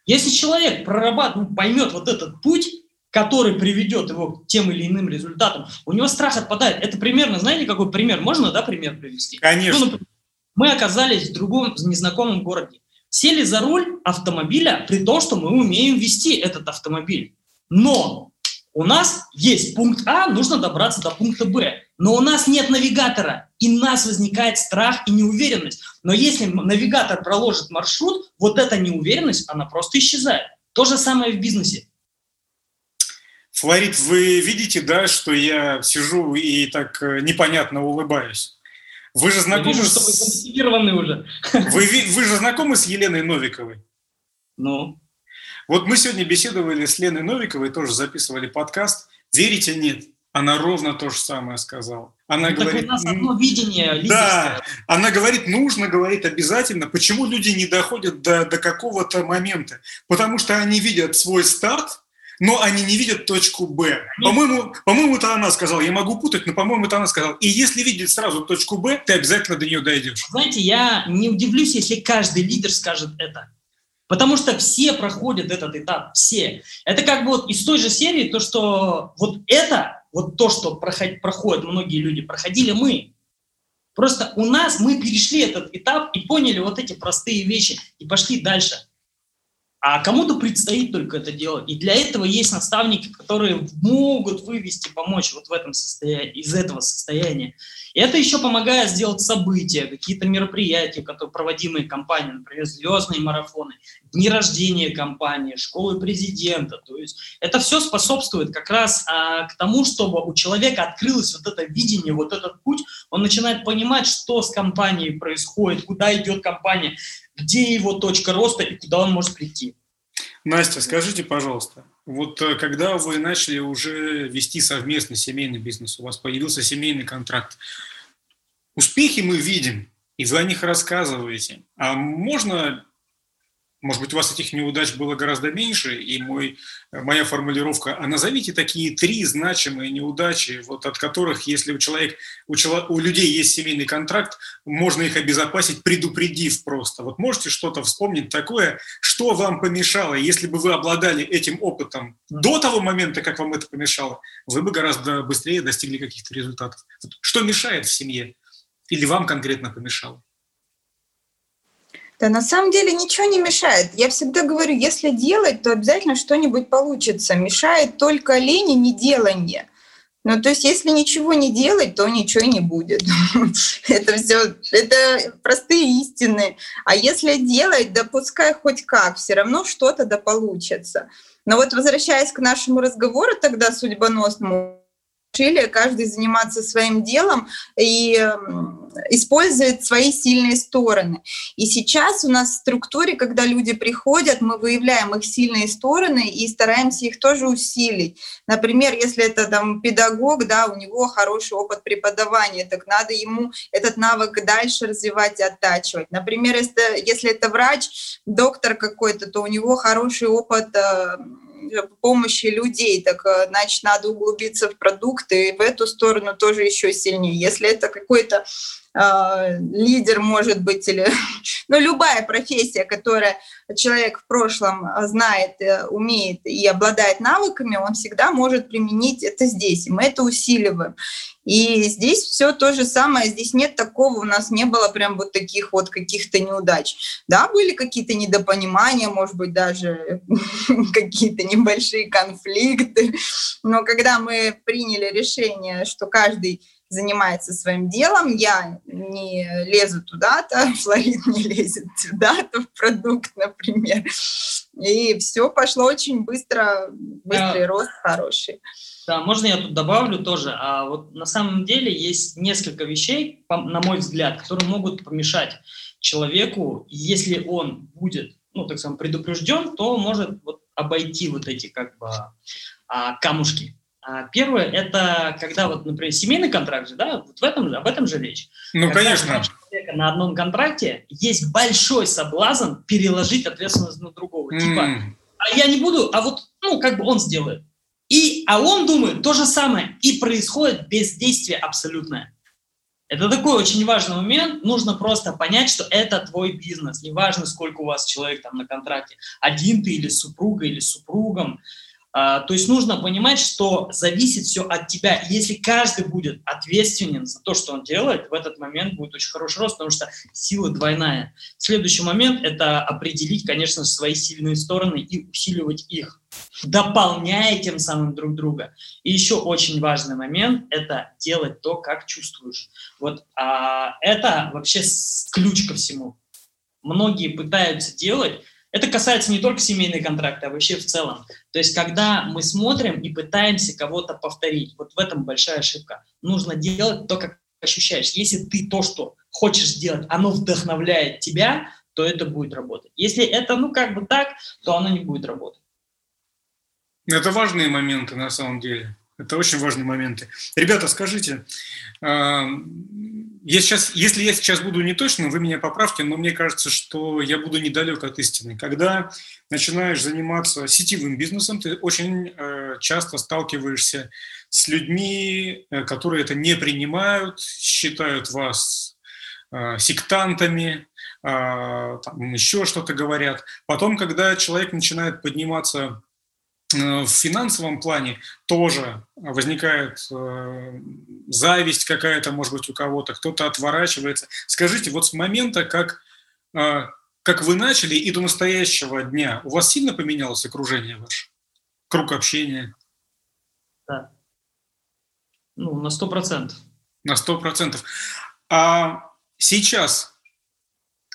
Если человек прорабатывает, ну, поймет вот этот путь, который приведет его к тем или иным результатам, у него страх отпадает. Это примерно, знаете, какой пример? Можно, да, пример привести? Конечно. Ну, например, мы оказались в другом незнакомом городе сели за руль автомобиля, при том, что мы умеем вести этот автомобиль. Но у нас есть пункт А, нужно добраться до пункта Б. Но у нас нет навигатора, и у нас возникает страх и неуверенность. Но если навигатор проложит маршрут, вот эта неуверенность, она просто исчезает. То же самое в бизнесе. Флорид, вы видите, да, что я сижу и так э, непонятно улыбаюсь? Вы же знакомы вижу, с... вы уже. Вы, вы же знакомы с Еленой Новиковой? Ну? Вот мы сегодня беседовали с Леной Новиковой, тоже записывали подкаст. Верите, нет? Она ровно то же самое сказала. Она ну, говорит, у нас одно видение лидерское. Да, она говорит, нужно, говорит обязательно. Почему люди не доходят до, до какого-то момента? Потому что они видят свой старт, но они не видят точку Б. По-моему, по-моему, это она сказала. Я могу путать, но, по-моему, это она сказала. И если видеть сразу точку Б, ты обязательно до нее дойдешь. Знаете, я не удивлюсь, если каждый лидер скажет это. Потому что все проходят этот этап, все. Это как бы вот из той же серии, то, что вот это, вот то, что проход, проходят многие люди, проходили мы. Просто у нас мы перешли этот этап и поняли вот эти простые вещи и пошли дальше. А кому-то предстоит только это делать. И для этого есть наставники, которые могут вывести, помочь вот в этом состоянии, из этого состояния. И это еще помогает сделать события, какие-то мероприятия, которые проводимые компанией, например, звездные марафоны, дни рождения компании, школы президента. То есть это все способствует как раз а, к тому, чтобы у человека открылось вот это видение, вот этот путь, он начинает понимать, что с компанией происходит, куда идет компания где его точка роста и куда он может прийти. Настя, скажите, пожалуйста, вот э, когда вы начали уже вести совместный семейный бизнес, у вас появился семейный контракт, успехи мы видим, и вы о них рассказываете. А можно может быть, у вас этих неудач было гораздо меньше, и мой, моя формулировка, а назовите такие три значимые неудачи, вот от которых, если у, человек, у, чело, у людей есть семейный контракт, можно их обезопасить, предупредив просто. Вот можете что-то вспомнить такое, что вам помешало, если бы вы обладали этим опытом до того момента, как вам это помешало, вы бы гораздо быстрее достигли каких-то результатов. Что мешает в семье? Или вам конкретно помешало? Да на самом деле ничего не мешает. Я всегда говорю, если делать, то обязательно что-нибудь получится. Мешает только лень и неделание. Ну, то есть, если ничего не делать, то ничего не будет. это все, это простые истины. А если делать, да пускай хоть как, все равно что-то да получится. Но вот возвращаясь к нашему разговору тогда судьбоносному, решили каждый заниматься своим делом и использует свои сильные стороны. И сейчас у нас в структуре, когда люди приходят, мы выявляем их сильные стороны и стараемся их тоже усилить. Например, если это там педагог, да, у него хороший опыт преподавания, так надо ему этот навык дальше развивать и оттачивать. Например, если, если это врач, доктор какой-то, то у него хороший опыт э, помощи людей, так э, значит, надо углубиться в продукты и в эту сторону тоже еще сильнее. Если это какой-то э, лидер, может быть, или ну, любая профессия, которая человек в прошлом знает, э, умеет и обладает навыками, он всегда может применить это здесь, и мы это усиливаем. И здесь все то же самое, здесь нет такого, у нас не было прям вот таких вот каких-то неудач. Да, были какие-то недопонимания, может быть, даже какие-то небольшие конфликты, но когда мы приняли решение, что каждый занимается своим делом, я не лезу туда-то, Флорид не лезет туда-то в продукт, например. И все пошло очень быстро, быстрый а, рост хороший. Да, можно я тут добавлю тоже. А вот на самом деле есть несколько вещей, на мой взгляд, которые могут помешать человеку, если он будет, ну, так скажем, предупрежден, то может вот обойти вот эти как бы а, камушки. А первое – это когда, вот, например, семейный контракт же, да, вот в этом, об этом же речь. Ну, когда конечно. человека на одном контракте есть большой соблазн переложить ответственность на другого. Mm. Типа, а я не буду, а вот, ну, как бы он сделает. И, а он думает то же самое, и происходит бездействие абсолютное. Это такой очень важный момент. Нужно просто понять, что это твой бизнес. Неважно, сколько у вас человек там на контракте. Один ты или супруга, или супругом. А, то есть нужно понимать, что зависит все от тебя. если каждый будет ответственен за то, что он делает, в этот момент будет очень хороший рост, потому что сила двойная. Следующий момент – это определить, конечно, свои сильные стороны и усиливать их, дополняя тем самым друг друга. И еще очень важный момент – это делать то, как чувствуешь. Вот а, это вообще ключ ко всему. Многие пытаются делать это касается не только семейных контрактов, а вообще в целом. То есть, когда мы смотрим и пытаемся кого-то повторить, вот в этом большая ошибка. Нужно делать то, как ощущаешь. Если ты то, что хочешь сделать, оно вдохновляет тебя, то это будет работать. Если это, ну, как бы так, то оно не будет работать. Это важные моменты на самом деле. Это очень важные моменты. Ребята, скажите, а, я сейчас, если я сейчас буду неточным, вы меня поправьте, но мне кажется, что я буду недалек от истины. Когда начинаешь заниматься сетевым бизнесом, ты очень э, часто сталкиваешься с людьми, э, которые это не принимают, считают вас э, сектантами, там еще что-то говорят. Потом, когда человек начинает подниматься в финансовом плане тоже возникает э, зависть какая-то, может быть, у кого-то, кто-то отворачивается. Скажите, вот с момента, как, э, как вы начали и до настоящего дня, у вас сильно поменялось окружение ваше? Круг общения? Да. Ну, на сто процентов. На сто процентов. А сейчас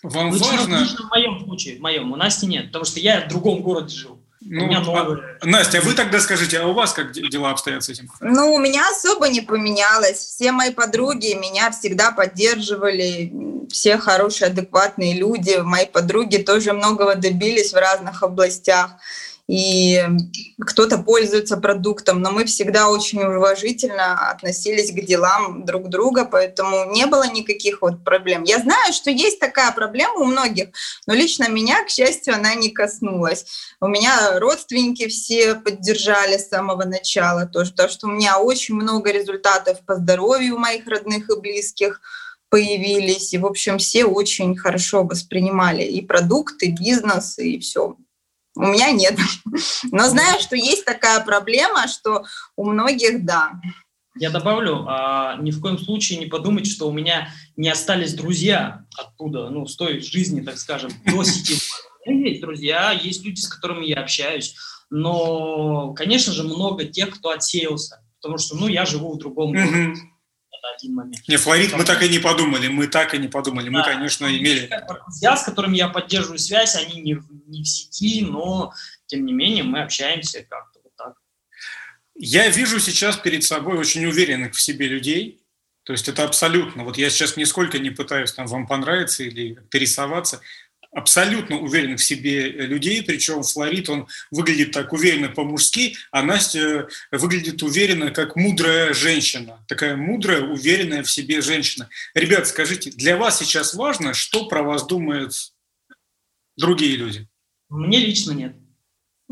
вам лично, важно... Лично в моем случае, в моем, у Насти нет, потому что я в другом городе живу. Ну, у меня новые. А, Настя, вы тогда скажите, а у вас как дела обстоят с этим? Ну, у меня особо не поменялось. Все мои подруги меня всегда поддерживали. Все хорошие, адекватные люди. Мои подруги тоже многого добились в разных областях и кто-то пользуется продуктом, но мы всегда очень уважительно относились к делам друг друга, поэтому не было никаких вот проблем. Я знаю, что есть такая проблема у многих, но лично меня, к счастью, она не коснулась. У меня родственники все поддержали с самого начала тоже, потому что у меня очень много результатов по здоровью моих родных и близких появились, и, в общем, все очень хорошо воспринимали и продукты, и бизнес, и все. У меня нет. Но знаю, что есть такая проблема, что у многих да. Я добавлю, а, ни в коем случае не подумать, что у меня не остались друзья оттуда, ну, с той жизни, так скажем, до сети. Есть друзья, есть люди, с которыми я общаюсь, но, конечно же, много тех, кто отсеялся, потому что, ну, я живу в другом городе один момент. Не, Флорид мы так и не подумали, мы так и не подумали. Да. Мы, конечно, имели... Друзья, с которыми я поддерживаю связь, они не, не в сети, но, тем не менее, мы общаемся как-то вот так. Я вижу сейчас перед собой очень уверенных в себе людей, То есть это абсолютно, вот я сейчас нисколько не пытаюсь там вам понравиться или рисоваться, абсолютно уверенных в себе людей, причем Флорид, он выглядит так уверенно по-мужски, а Настя выглядит уверенно, как мудрая женщина, такая мудрая, уверенная в себе женщина. Ребят, скажите, для вас сейчас важно, что про вас думают другие люди? Мне лично нет.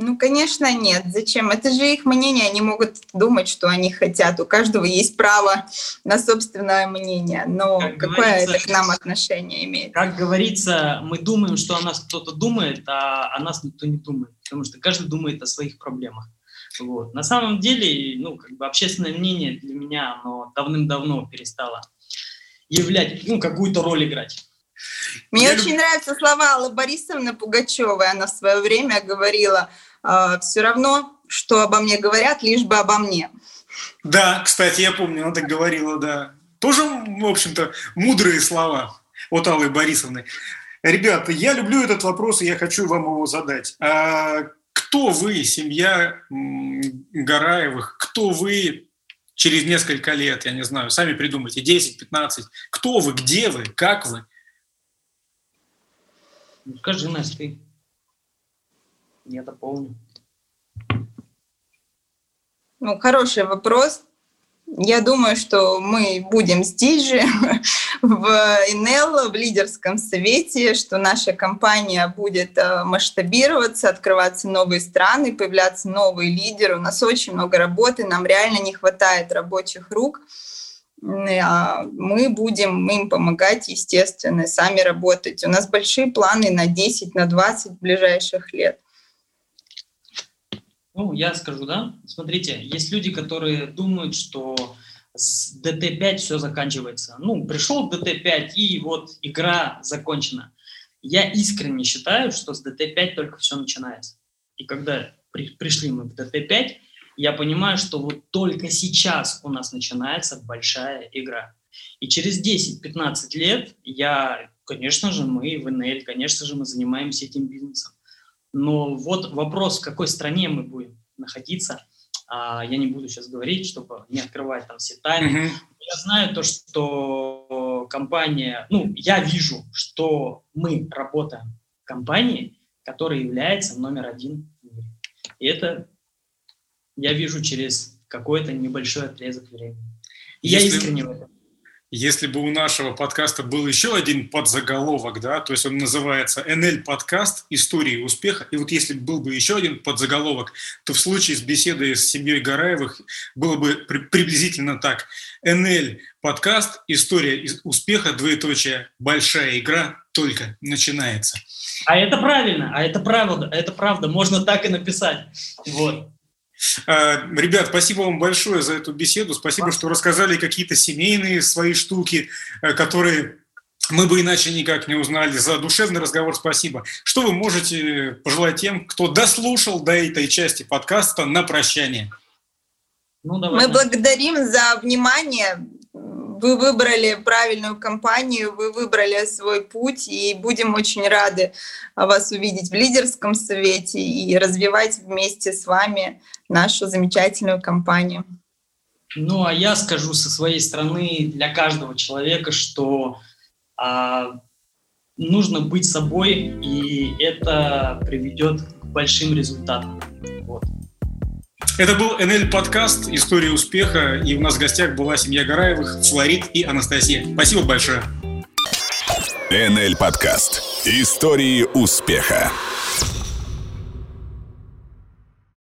Ну, конечно, нет. Зачем? Это же их мнение. Они могут думать, что они хотят. У каждого есть право на собственное мнение. Но как какое это к нам отношение имеет? Как говорится, мы думаем, что о нас кто-то думает, а о нас никто не думает. Потому что каждый думает о своих проблемах. Вот. На самом деле, ну, как бы общественное мнение для меня, оно давным-давно перестало являть, ну, какую-то роль играть. Мне Я очень люб... нравятся слова Аллы Борисовны Пугачевой. Она в свое время говорила, все равно, что обо мне говорят, лишь бы обо мне. Да, кстати, я помню, она так говорила, да. Тоже, в общем-то, мудрые слова от Аллы Борисовны. Ребята, я люблю этот вопрос, и я хочу вам его задать. А кто вы, семья Гараевых, кто вы через несколько лет, я не знаю, сами придумайте, 10-15, кто вы, где вы, как вы? Скажи, Настя, ты. Я дополню. Ну, хороший вопрос. Я думаю, что мы будем здесь же, в ИНЛ, в лидерском совете, что наша компания будет э, масштабироваться, открываться новые страны, появляться новые лидеры. У нас очень много работы, нам реально не хватает рабочих рук. А мы будем им помогать, естественно, сами работать. У нас большие планы на 10, на 20 ближайших лет. Ну, я скажу, да. Смотрите, есть люди, которые думают, что с DT5 все заканчивается. Ну, пришел в DT5, и вот игра закончена. Я искренне считаю, что с DT5 только все начинается. И когда при, пришли мы в DT5, я понимаю, что вот только сейчас у нас начинается большая игра. И через 10-15 лет я, конечно же, мы в НЛ, конечно же, мы занимаемся этим бизнесом. Но вот вопрос, в какой стране мы будем находиться, а, я не буду сейчас говорить, чтобы не открывать там все тайны. Mm-hmm. Я знаю то, что компания, ну, я вижу, что мы работаем в компании, которая является номер один в мире. И это я вижу через какой-то небольшой отрезок времени. Если... я искренне в этом если бы у нашего подкаста был еще один подзаголовок, да, то есть он называется «НЛ подкаст. Истории успеха», и вот если был бы еще один подзаголовок, то в случае с беседой с семьей Гараевых было бы при, приблизительно так. «НЛ подкаст. История успеха. Двоеточие. Большая игра только начинается». А это правильно, а это правда, это правда, можно так и написать. Вот. А, ребят, спасибо вам большое за эту беседу. Спасибо, что рассказали какие-то семейные свои штуки, э, которые мы бы иначе никак не узнали. За душевный разговор спасибо. Что вы можете пожелать тем, кто дослушал до этой части подкаста на прощание? Ну, давай, Мы благодарим за внимание вы выбрали правильную компанию, вы выбрали свой путь, и будем очень рады вас увидеть в лидерском совете и развивать вместе с вами нашу замечательную компанию. Ну, а я скажу со своей стороны для каждого человека, что а, нужно быть собой, и это приведет к большим результатам. Вот. Это был НЛ подкаст «История успеха», и у нас в гостях была семья Гараевых, Флорид и Анастасия. Спасибо большое. НЛ подкаст «Истории успеха».